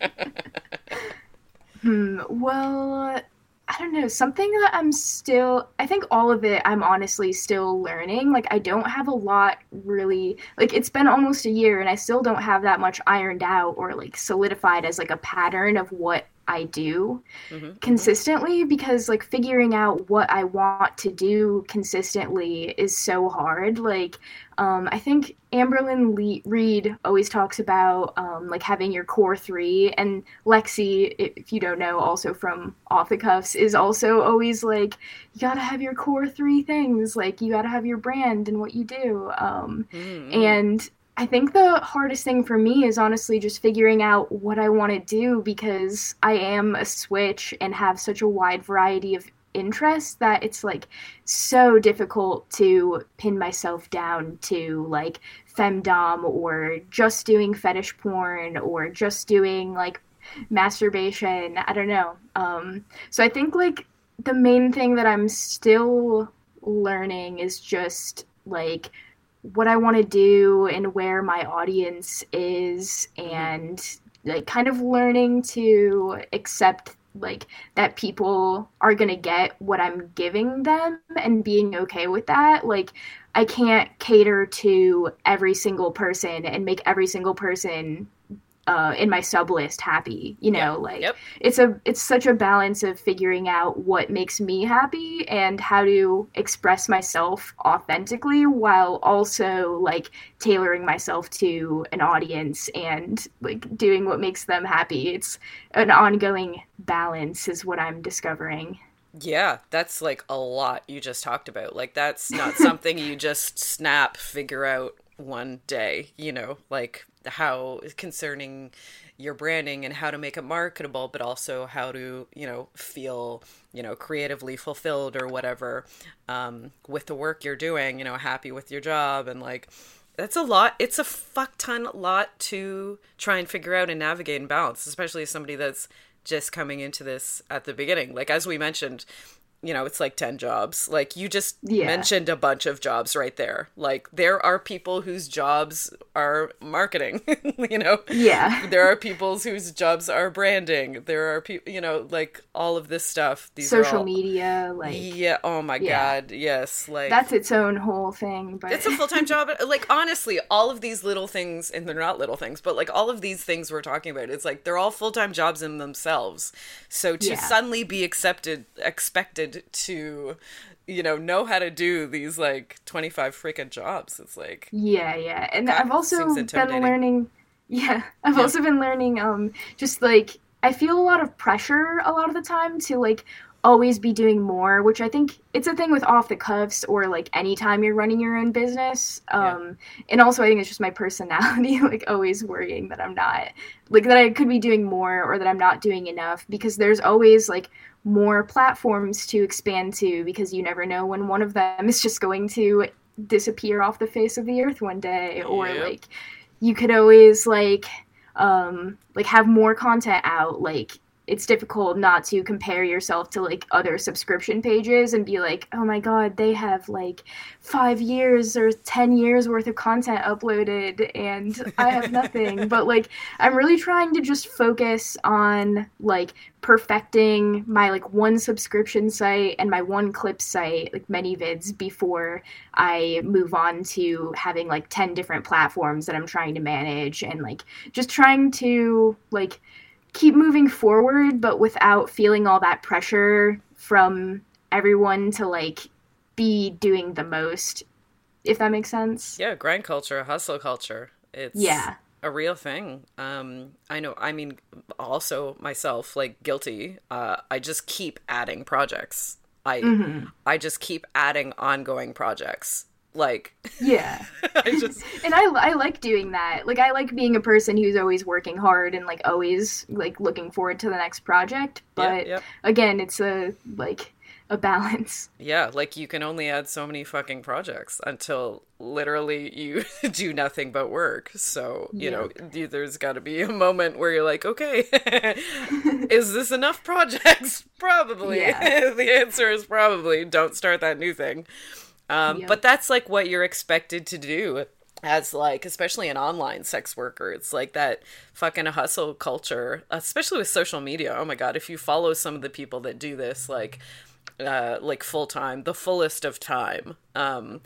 Speaker 2: hmm, well, I don't know, something that I'm still, I think all of it I'm honestly still learning. Like, I don't have a lot really, like, it's been almost a year and I still don't have that much ironed out or like solidified as like a pattern of what I do mm-hmm. consistently because like figuring out what I want to do consistently is so hard. Like, um, I think Amberlynn Le- Reid always talks about um, like having your core three, and Lexi, if you don't know, also from Off the Cuffs, is also always like you gotta have your core three things. Like you gotta have your brand and what you do. Um, mm-hmm. And I think the hardest thing for me is honestly just figuring out what I want to do because I am a switch and have such a wide variety of interests that it's like so difficult to pin myself down to like femdom or just doing fetish porn or just doing like masturbation. I don't know. Um, so I think like the main thing that I'm still learning is just like what I want to do and where my audience is and like kind of learning to accept like that people are going to get what I'm giving them and being okay with that like I can't cater to every single person and make every single person uh, in my sub list happy you know yep. like yep. it's a it's such a balance of figuring out what makes me happy and how to express myself authentically while also like tailoring myself to an audience and like doing what makes them happy it's an ongoing balance is what i'm discovering
Speaker 1: yeah, that's like a lot you just talked about. Like that's not something you just snap figure out one day, you know, like how concerning your branding and how to make it marketable, but also how to, you know, feel, you know, creatively fulfilled or whatever um, with the work you're doing, you know, happy with your job and like, that's a lot. It's a fuck ton lot to try and figure out and navigate and balance, especially as somebody that's just coming into this at the beginning. Like as we mentioned, you know, it's like 10 jobs. Like you just yeah. mentioned a bunch of jobs right there. Like there are people whose jobs are marketing, you know?
Speaker 2: Yeah.
Speaker 1: There are people whose jobs are branding. There are people, you know, like all of this stuff.
Speaker 2: These Social all... media, like.
Speaker 1: Yeah. Oh my yeah. God. Yes. Like.
Speaker 2: That's its own whole thing, but.
Speaker 1: It's a full time job. Like, honestly, all of these little things, and they're not little things, but like all of these things we're talking about, it's like they're all full time jobs in themselves. So to yeah. suddenly be accepted, expected to you know know how to do these like 25 freaking jobs it's like
Speaker 2: yeah yeah and i've also been learning yeah i've yeah. also been learning um just like i feel a lot of pressure a lot of the time to like always be doing more which i think it's a thing with off the cuffs or like anytime you're running your own business um yeah. and also i think it's just my personality like always worrying that i'm not like that i could be doing more or that i'm not doing enough because there's always like more platforms to expand to because you never know when one of them is just going to disappear off the face of the earth one day or yep. like you could always like um like have more content out like it's difficult not to compare yourself to like other subscription pages and be like, oh my god, they have like five years or 10 years worth of content uploaded and I have nothing. but like, I'm really trying to just focus on like perfecting my like one subscription site and my one clip site, like ManyVids, before I move on to having like 10 different platforms that I'm trying to manage and like just trying to like keep moving forward, but without feeling all that pressure from everyone to like be doing the most. If that makes sense.
Speaker 1: Yeah, grind culture, hustle culture. It's yeah a real thing. Um, I know. I mean, also myself, like guilty. Uh, I just keep adding projects. I mm-hmm. I just keep adding ongoing projects like
Speaker 2: yeah. I just and I, I like doing that. Like i like being a person who's always working hard and like always like looking forward to the next project. But yep, yep. again it's a like a balance.
Speaker 1: Yeah like you can only add so many fucking projects until literally you do nothing but work. So you yep. know there's got to be a moment where you're like okay is this enough projects? Probably. Yeah. the answer is probably don't start that new thing um, yep. But that's like what you're expected to do as like especially an online sex worker it's like that fucking hustle culture especially with social media oh my god if you follow some of the people that do this like uh like full time the fullest of time um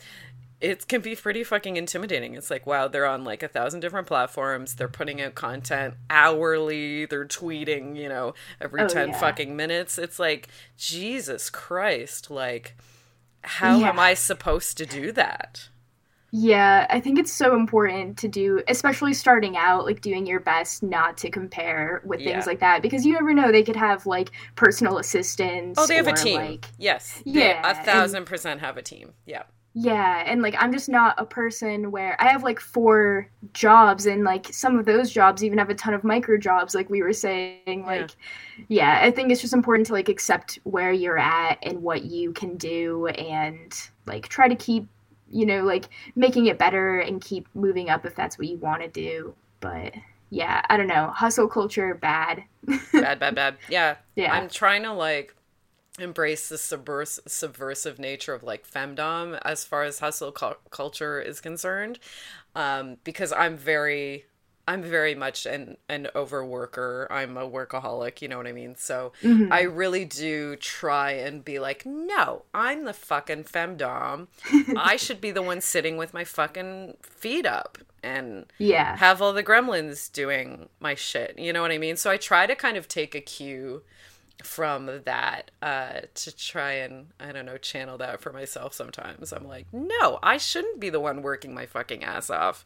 Speaker 1: it can be pretty fucking intimidating. It's like, wow, they're on like a thousand different platforms. They're putting out content hourly. They're tweeting, you know, every oh, 10 yeah. fucking minutes. It's like, Jesus Christ. Like, how yeah. am I supposed to do that?
Speaker 2: Yeah, I think it's so important to do, especially starting out, like doing your best not to compare with things yeah. like that because you never know. They could have like personal assistants.
Speaker 1: Oh, they have a team. Like, yes. Yeah. a thousand and, percent have a team. Yeah.
Speaker 2: Yeah, and like I'm just not a person where I have like four jobs and like some of those jobs even have a ton of micro jobs like we were saying like yeah. yeah, I think it's just important to like accept where you're at and what you can do and like try to keep you know like making it better and keep moving up if that's what you want to do. But yeah, I don't know. Hustle culture bad.
Speaker 1: bad, bad, bad. Yeah. Yeah. I'm trying to like embrace the subvers- subversive nature of like femdom as far as hustle cu- culture is concerned. Um, because i'm very i'm very much an an overworker. I'm a workaholic you know what i mean? So mm-hmm. i really do try and be like no i'm the fucking femdom. I should be the one sitting with my fucking feet up and
Speaker 2: yeah.
Speaker 1: have all the gremlins doing my shit. You know what i mean? So i try to kind of take a cue from that uh, to try and I don't know channel that for myself. Sometimes I'm like, no, I shouldn't be the one working my fucking ass off.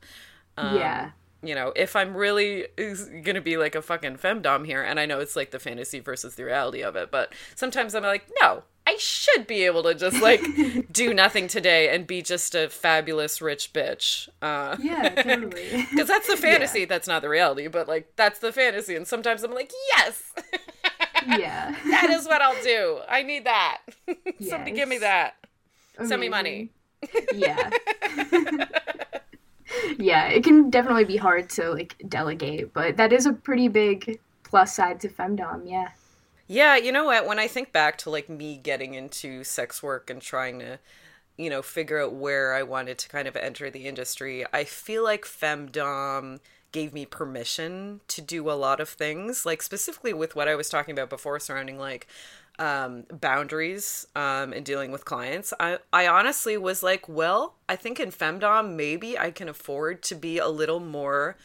Speaker 2: Um, yeah.
Speaker 1: You know, if I'm really gonna be like a fucking femdom here, and I know it's like the fantasy versus the reality of it, but sometimes I'm like, no, I should be able to just like do nothing today and be just a fabulous rich bitch.
Speaker 2: Uh, yeah, totally.
Speaker 1: Because that's the fantasy. Yeah. That's not the reality, but like that's the fantasy. And sometimes I'm like, yes.
Speaker 2: Yeah.
Speaker 1: that is what I'll do. I need that. Yes. Somebody give me that. Amazing. Send me money.
Speaker 2: yeah. yeah, it can definitely be hard to like delegate, but that is a pretty big plus side to femdom. Yeah.
Speaker 1: Yeah, you know what? When I think back to like me getting into sex work and trying to, you know, figure out where I wanted to kind of enter the industry, I feel like femdom gave me permission to do a lot of things, like specifically with what I was talking about before surrounding like um, boundaries um, and dealing with clients. I, I honestly was like, well, I think in femdom, maybe I can afford to be a little more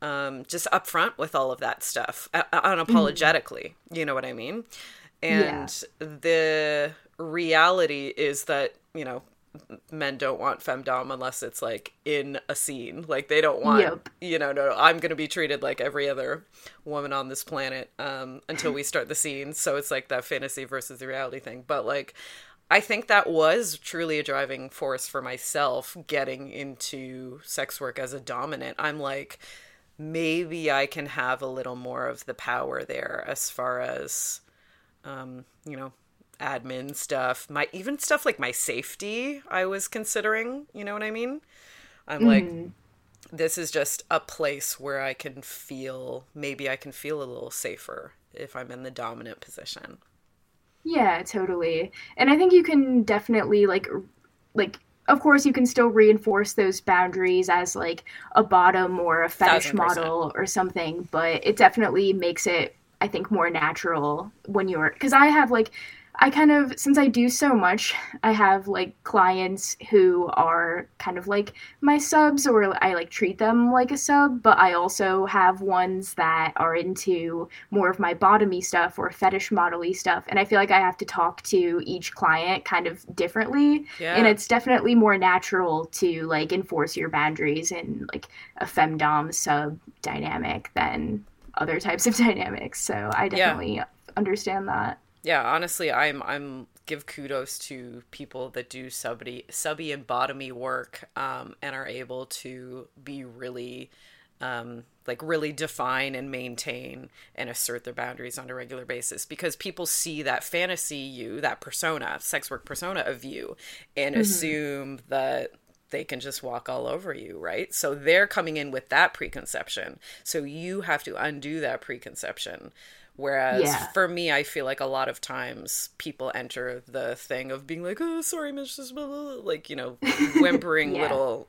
Speaker 1: um, just upfront with all of that stuff, uh, unapologetically. Mm. You know what I mean? And yeah. the reality is that, you know, men don't want femdom unless it's like in a scene. Like they don't want, yep. you know, no, I'm going to be treated like every other woman on this planet um, until we start the scene. So it's like that fantasy versus the reality thing. But like, I think that was truly a driving force for myself getting into sex work as a dominant. I'm like, maybe I can have a little more of the power there as far as, um, you know, admin stuff, my even stuff like my safety, I was considering, you know what I mean? I'm mm like mm-hmm. this is just a place where I can feel maybe I can feel a little safer if I'm in the dominant position.
Speaker 2: Yeah, totally. And I think you can definitely like like of course you can still reinforce those boundaries as like a bottom or a fetish model or something, but it definitely makes it I think more natural when you're cuz I have like I kind of, since I do so much, I have like clients who are kind of like my subs, or I like treat them like a sub, but I also have ones that are into more of my bottomy stuff or fetish modelly stuff. And I feel like I have to talk to each client kind of differently. Yeah. And it's definitely more natural to like enforce your boundaries in like a femdom sub dynamic than other types of dynamics. So I definitely yeah. understand that
Speaker 1: yeah honestly i'm i'm give kudos to people that do subby subby and bottomy work um, and are able to be really um, like really define and maintain and assert their boundaries on a regular basis because people see that fantasy you that persona sex work persona of you and mm-hmm. assume that they can just walk all over you, right? So they're coming in with that preconception. So you have to undo that preconception Whereas yeah. for me, I feel like a lot of times people enter the thing of being like, oh, sorry, Mrs. like, you know, whimpering yeah. little,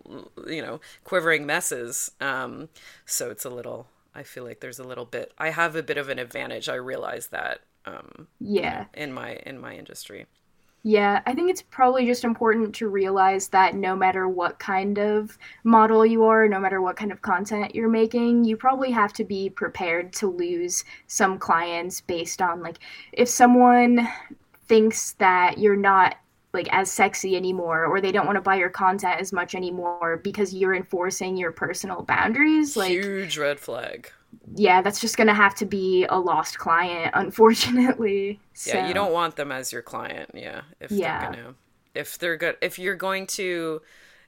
Speaker 1: you know, quivering messes. Um, so it's a little, I feel like there's a little bit, I have a bit of an advantage. I realize that. Um,
Speaker 2: yeah.
Speaker 1: in my, in my industry.
Speaker 2: Yeah, I think it's probably just important to realize that no matter what kind of model you are, no matter what kind of content you're making, you probably have to be prepared to lose some clients based on like if someone thinks that you're not like as sexy anymore or they don't want to buy your content as much anymore because you're enforcing your personal boundaries like
Speaker 1: huge red flag
Speaker 2: yeah, that's just gonna have to be a lost client, unfortunately.
Speaker 1: So. Yeah, you don't want them as your client. Yeah, if yeah. they're gonna, if they're good, if you're going to,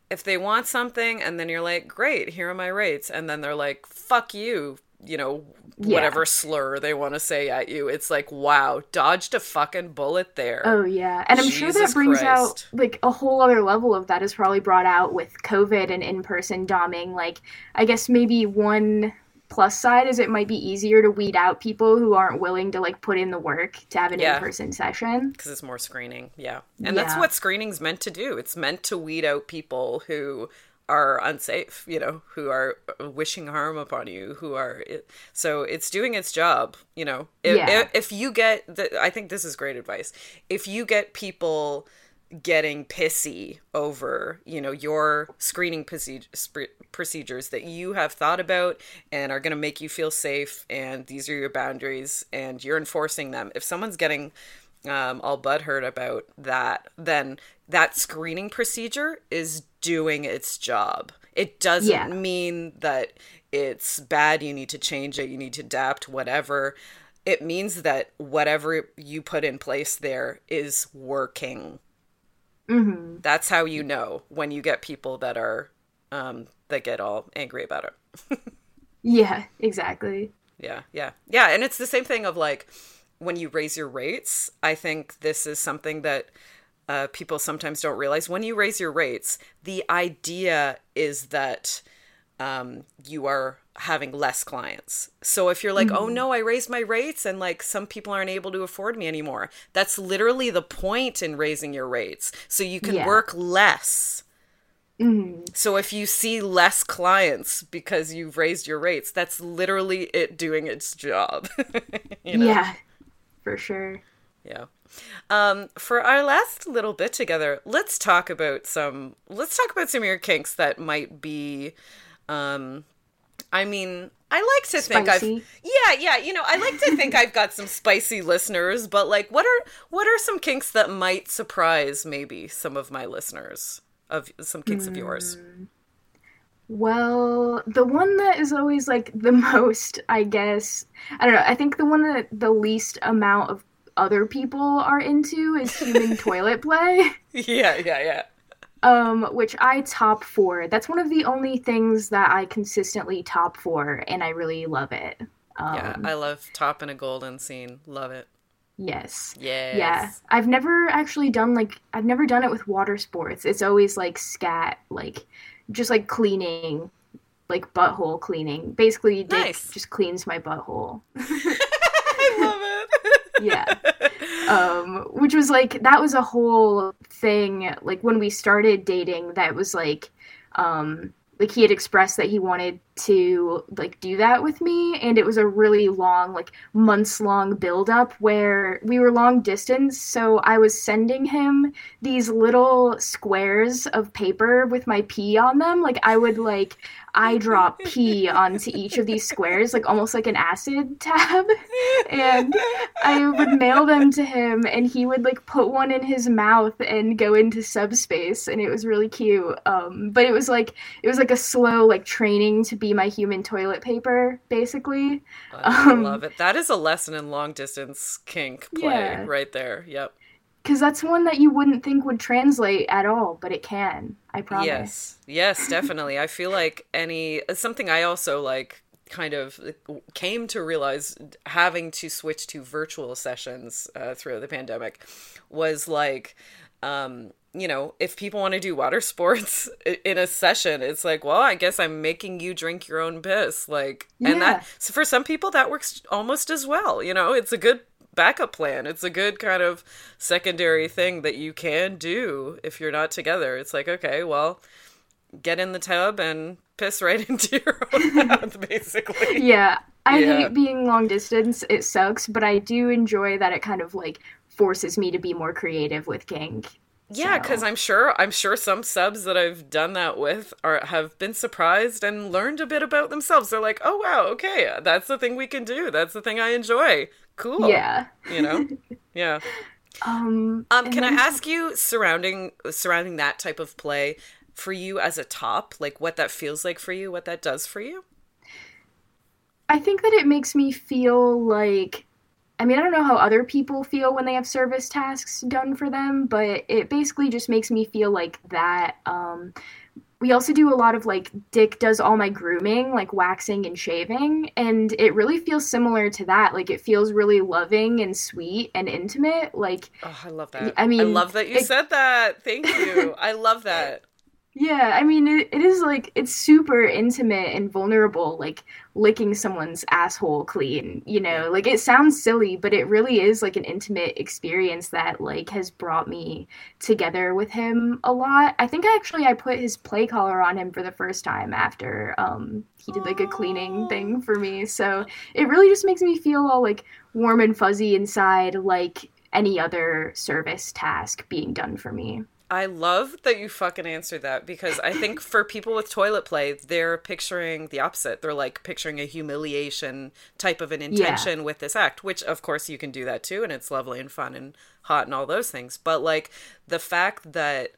Speaker 1: if they want something, and then you're like, great, here are my rates, and then they're like, fuck you, you know, whatever yeah. slur they want to say at you. It's like, wow, dodged a fucking bullet there.
Speaker 2: Oh yeah, and I'm Jesus sure that brings Christ. out like a whole other level of that is probably brought out with COVID and in person doming. Like, I guess maybe one plus side is it might be easier to weed out people who aren't willing to like put in the work to have an yeah. in-person session
Speaker 1: because it's more screening yeah and yeah. that's what screening's meant to do it's meant to weed out people who are unsafe you know who are uh, wishing harm upon you who are so it's doing its job you know if, yeah. if, if you get the, i think this is great advice if you get people getting pissy over you know your screening procedures that you have thought about and are going to make you feel safe and these are your boundaries and you're enforcing them if someone's getting um, all butthurt about that then that screening procedure is doing its job it doesn't yeah. mean that it's bad you need to change it you need to adapt whatever it means that whatever you put in place there is working. Mm-hmm. That's how you know when you get people that are um, that get all angry about it.
Speaker 2: yeah, exactly.
Speaker 1: Yeah, yeah, yeah, and it's the same thing of like when you raise your rates. I think this is something that uh, people sometimes don't realize. When you raise your rates, the idea is that um, you are having less clients. So if you're like, oh, mm-hmm. "Oh no, I raised my rates and like some people aren't able to afford me anymore." That's literally the point in raising your rates. So you can yeah. work less. Mm-hmm. So if you see less clients because you've raised your rates, that's literally it doing its job.
Speaker 2: you know? Yeah. For sure.
Speaker 1: Yeah. Um, for our last little bit together, let's talk about some let's talk about some of your kinks that might be um I mean, I like to think I've Yeah, yeah, you know, I like to think I've got some spicy listeners, but like what are what are some kinks that might surprise maybe some of my listeners of some kinks mm. of yours? Hmm.
Speaker 2: Well, the one that is always like the most, I guess, I don't know, I think the one that the least amount of other people are into is human toilet play.
Speaker 1: Yeah, yeah, yeah
Speaker 2: um, which I top for. That's one of the only things that I consistently top for, and I really love it.
Speaker 1: Um, yeah, I love top in a golden scene. Love it.
Speaker 2: Yes.
Speaker 1: Yes.
Speaker 2: Yeah. I've never actually done like I've never done it with water sports. It's always like scat, like just like cleaning, like butthole cleaning. Basically, Dick nice. just cleans my butthole.
Speaker 1: I love it.
Speaker 2: yeah. Um, which was like that was a whole thing. Like when we started dating, that was like, um, like he had expressed that he wanted to like do that with me and it was a really long like months long build up where we were long distance so i was sending him these little squares of paper with my pee on them like i would like I drop pee onto each of these squares, like almost like an acid tab. And I would mail them to him, and he would like put one in his mouth and go into subspace, and it was really cute. Um, but it was like it was like a slow like training to be my human toilet paper, basically.
Speaker 1: I um, love it. That is a lesson in long distance kink play yeah. right there. Yep
Speaker 2: because that's one that you wouldn't think would translate at all, but it can. I promise.
Speaker 1: Yes, yes, definitely. I feel like any something I also like kind of came to realize having to switch to virtual sessions uh, throughout the pandemic was like um, you know, if people want to do water sports in a session, it's like, well, I guess I'm making you drink your own piss. Like, yeah. and that, so for some people, that works almost as well. You know, it's a good backup plan. It's a good kind of secondary thing that you can do if you're not together. It's like, okay, well, get in the tub and piss right into your own mouth, basically.
Speaker 2: Yeah. I yeah. hate being long distance. It sucks, but I do enjoy that it kind of like forces me to be more creative with kink.
Speaker 1: Yeah, because so. I'm sure I'm sure some subs that I've done that with are have been surprised and learned a bit about themselves. They're like, "Oh wow, okay, that's the thing we can do. That's the thing I enjoy cool.
Speaker 2: Yeah.
Speaker 1: You know? yeah.
Speaker 2: Um,
Speaker 1: um can I ask you surrounding surrounding that type of play for you as a top, like what that feels like for you, what that does for you?
Speaker 2: I think that it makes me feel like I mean, I don't know how other people feel when they have service tasks done for them, but it basically just makes me feel like that um we also do a lot of like Dick does all my grooming, like waxing and shaving, and it really feels similar to that. Like it feels really loving and sweet and intimate. Like
Speaker 1: Oh, I love that. I mean I love that you it, said that. Thank you. I love that.
Speaker 2: Yeah, I mean, it, it is like, it's super intimate and vulnerable, like licking someone's asshole clean, you know? Like, it sounds silly, but it really is like an intimate experience that, like, has brought me together with him a lot. I think actually I put his play collar on him for the first time after um, he did like a cleaning thing for me. So it really just makes me feel all like warm and fuzzy inside, like any other service task being done for me.
Speaker 1: I love that you fucking answered that because I think for people with toilet play, they're picturing the opposite. They're like picturing a humiliation type of an intention yeah. with this act, which of course you can do that too, and it's lovely and fun and hot and all those things. But like the fact that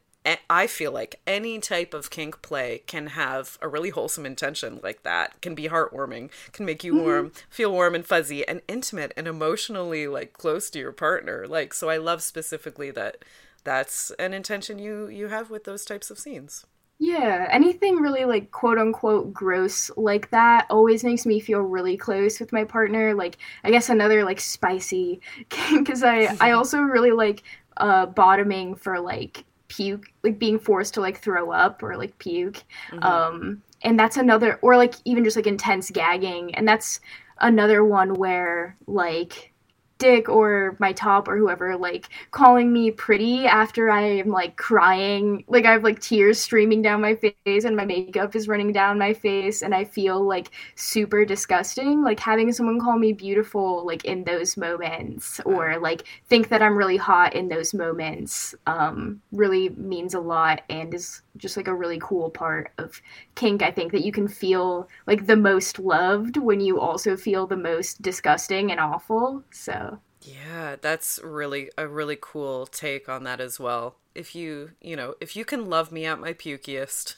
Speaker 1: I feel like any type of kink play can have a really wholesome intention like that. Can be heartwarming, can make you mm-hmm. warm, feel warm and fuzzy and intimate and emotionally like close to your partner. Like so I love specifically that that's an intention you you have with those types of scenes.
Speaker 2: Yeah, anything really like quote unquote gross like that always makes me feel really close with my partner. Like I guess another like spicy because I I also really like uh bottoming for like puke like being forced to like throw up or like puke. Mm-hmm. Um and that's another or like even just like intense gagging and that's another one where like Dick or my top or whoever like calling me pretty after I am like crying. Like I have like tears streaming down my face and my makeup is running down my face and I feel like super disgusting. Like having someone call me beautiful like in those moments or like think that I'm really hot in those moments um really means a lot and is just like a really cool part of kink i think that you can feel like the most loved when you also feel the most disgusting and awful so.
Speaker 1: Yeah that's really a really cool take on that as well. If you you know if you can love me at my pukiest.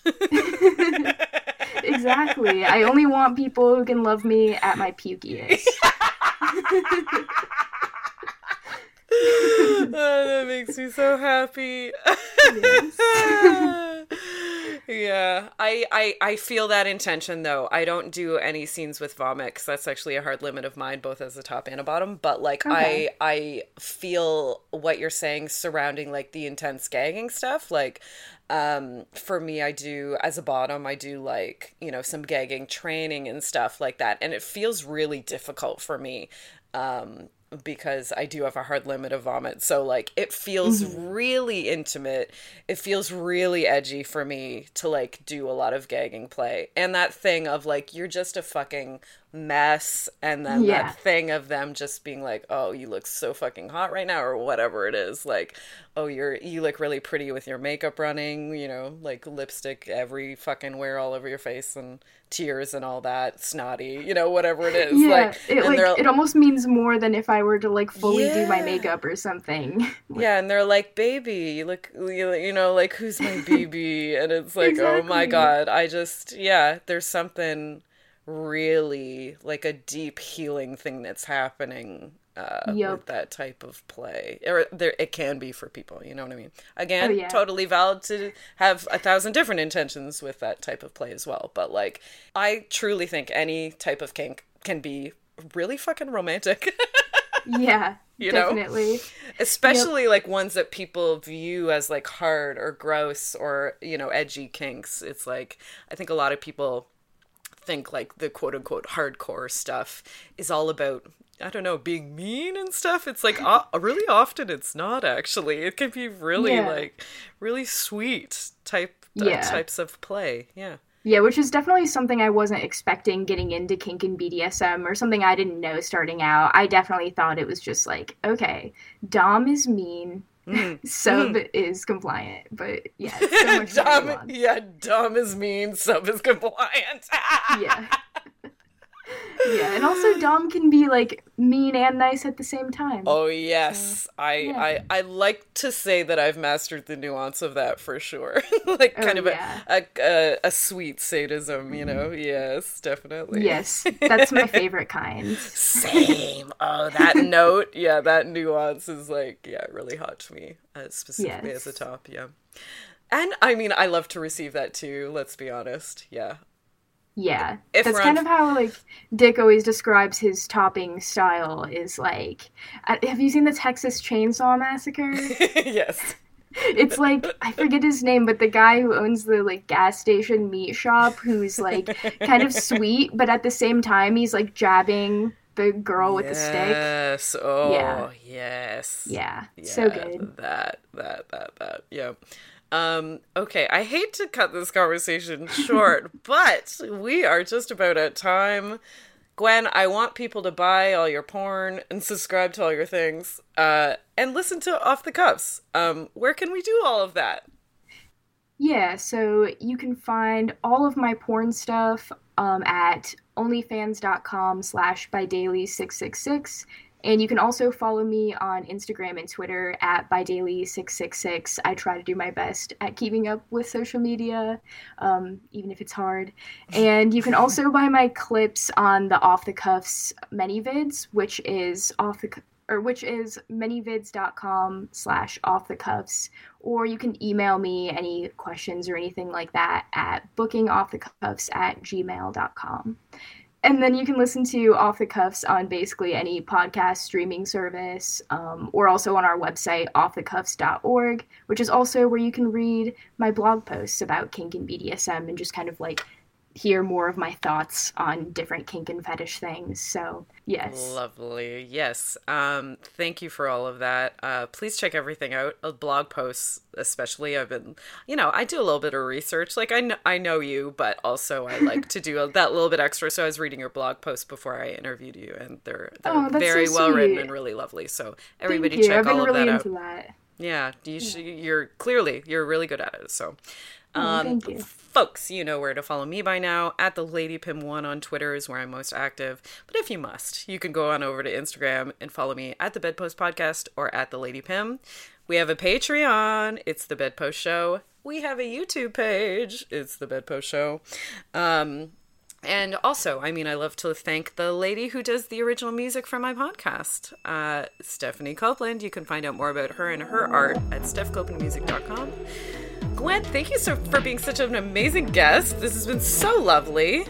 Speaker 2: Exactly. I only want people who can love me at my pukiest.
Speaker 1: Oh, that makes me so happy. yeah, I, I I feel that intention though. I don't do any scenes with vomit because that's actually a hard limit of mine, both as a top and a bottom. But like, okay. I I feel what you're saying surrounding like the intense gagging stuff. Like, um for me i do as a bottom i do like you know some gagging training and stuff like that and it feels really difficult for me um because I do have a hard limit of vomit. So like it feels mm-hmm. really intimate. It feels really edgy for me to like do a lot of gagging play. And that thing of like you're just a fucking mess and then yeah. that thing of them just being like, "Oh, you look so fucking hot right now" or whatever it is. Like, "Oh, you're you look really pretty with your makeup running, you know, like lipstick every fucking where all over your face and tears and all that snotty you know whatever it is
Speaker 2: yeah, like, it, like it almost means more than if i were to like fully yeah. do my makeup or something
Speaker 1: yeah and they're like baby you look you know like who's my baby and it's like exactly. oh my god i just yeah there's something really like a deep healing thing that's happening uh, yep. with that type of play, or there it can be for people. You know what I mean? Again, oh, yeah. totally valid to have a thousand different intentions with that type of play as well. But like, I truly think any type of kink can be really fucking romantic.
Speaker 2: yeah, you definitely. know,
Speaker 1: especially yep. like ones that people view as like hard or gross or you know edgy kinks. It's like I think a lot of people think like the quote unquote hardcore stuff is all about I don't know, being mean and stuff. It's like uh, really often it's not actually. It can be really yeah. like really sweet type uh, yeah. types of play. Yeah.
Speaker 2: Yeah, which is definitely something I wasn't expecting getting into kink and BDSM or something I didn't know starting out. I definitely thought it was just like, okay, Dom is mean, mm. Sub mm. is compliant, but yeah,
Speaker 1: so Dom, yeah, Dom is mean, Sub is compliant.
Speaker 2: yeah yeah, and also Dom can be like mean and nice at the same time.
Speaker 1: Oh yes, I, yeah. I I like to say that I've mastered the nuance of that for sure. like oh, kind of yeah. a, a, a sweet sadism, you know. Yes, definitely.
Speaker 2: Yes, that's my favorite kind.
Speaker 1: Same. Oh, that note, yeah, that nuance is like yeah, really hot to me, uh, specifically yes. as a top. Yeah. And I mean, I love to receive that too. Let's be honest. Yeah,
Speaker 2: yeah, if that's kind of how like Dick always describes his topping style. Is like, uh, have you seen the Texas Chainsaw Massacre?
Speaker 1: yes.
Speaker 2: It's like I forget his name, but the guy who owns the like gas station meat shop, who's like kind of sweet, but at the same time he's like jabbing the girl with yes. the stick.
Speaker 1: Yes. Oh, yeah. yes.
Speaker 2: Yeah. yeah. So good.
Speaker 1: That that that that. Yeah. Um, okay, I hate to cut this conversation short, but we are just about at time. Gwen, I want people to buy all your porn and subscribe to all your things, uh, and listen to Off the Cuffs. Um, where can we do all of that?
Speaker 2: Yeah, so you can find all of my porn stuff um, at onlyfans.com slash bydaily666 And you can also follow me on Instagram and Twitter at bydaily666. I try to do my best at keeping up with social media, um, even if it's hard. And you can also buy my clips on the Off the Cuffs ManyVids, which is off the or which is manyvids.com slash off the cuffs or you can email me any questions or anything like that at bookingoffthecuffs at gmail.com and then you can listen to Off the Cuffs on basically any podcast streaming service, um, or also on our website, offthecuffs.org, which is also where you can read my blog posts about kink and BDSM and just kind of like hear more of my thoughts on different kink and fetish things. So, yes.
Speaker 1: Lovely. Yes. Um, thank you for all of that. Uh, please check everything out. Uh, blog posts, especially. I've been, you know, I do a little bit of research. Like, I, know, I know you, but also I like to do a, that little bit extra. So, I was reading your blog posts before I interviewed you, and they're, they're oh, very so well written and really lovely. So, everybody check all of that out. That. Yeah, you should, you're clearly you're really good at it. So,
Speaker 2: um, thank you
Speaker 1: folks, you know where to follow me by now. At the Lady Pim One on Twitter is where I'm most active. But if you must, you can go on over to Instagram and follow me at the Bedpost Podcast or at the Lady Pim. We have a Patreon. It's the Bedpost Show. We have a YouTube page. It's the Bedpost Show. Um, and also, I mean, I love to thank the lady who does the original music for my podcast, uh, Stephanie Copeland. You can find out more about her and her art at stephcopelandmusic.com. Gwen, thank you so for being such an amazing guest. This has been so lovely.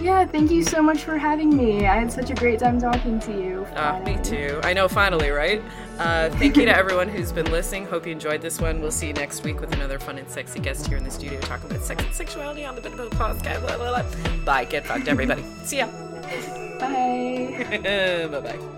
Speaker 2: Yeah, thank you so much for having me. I had such a great time talking to you.
Speaker 1: Ah, uh, me too. I know, finally, right? Uh, thank you to everyone who's been listening. Hope you enjoyed this one. We'll see you next week with another fun and sexy guest here in the studio talking about sex and sexuality on the Bedpost Podcast. Blah, blah, blah. Bye. Get fucked, everybody. see ya.
Speaker 2: Bye.
Speaker 1: bye bye.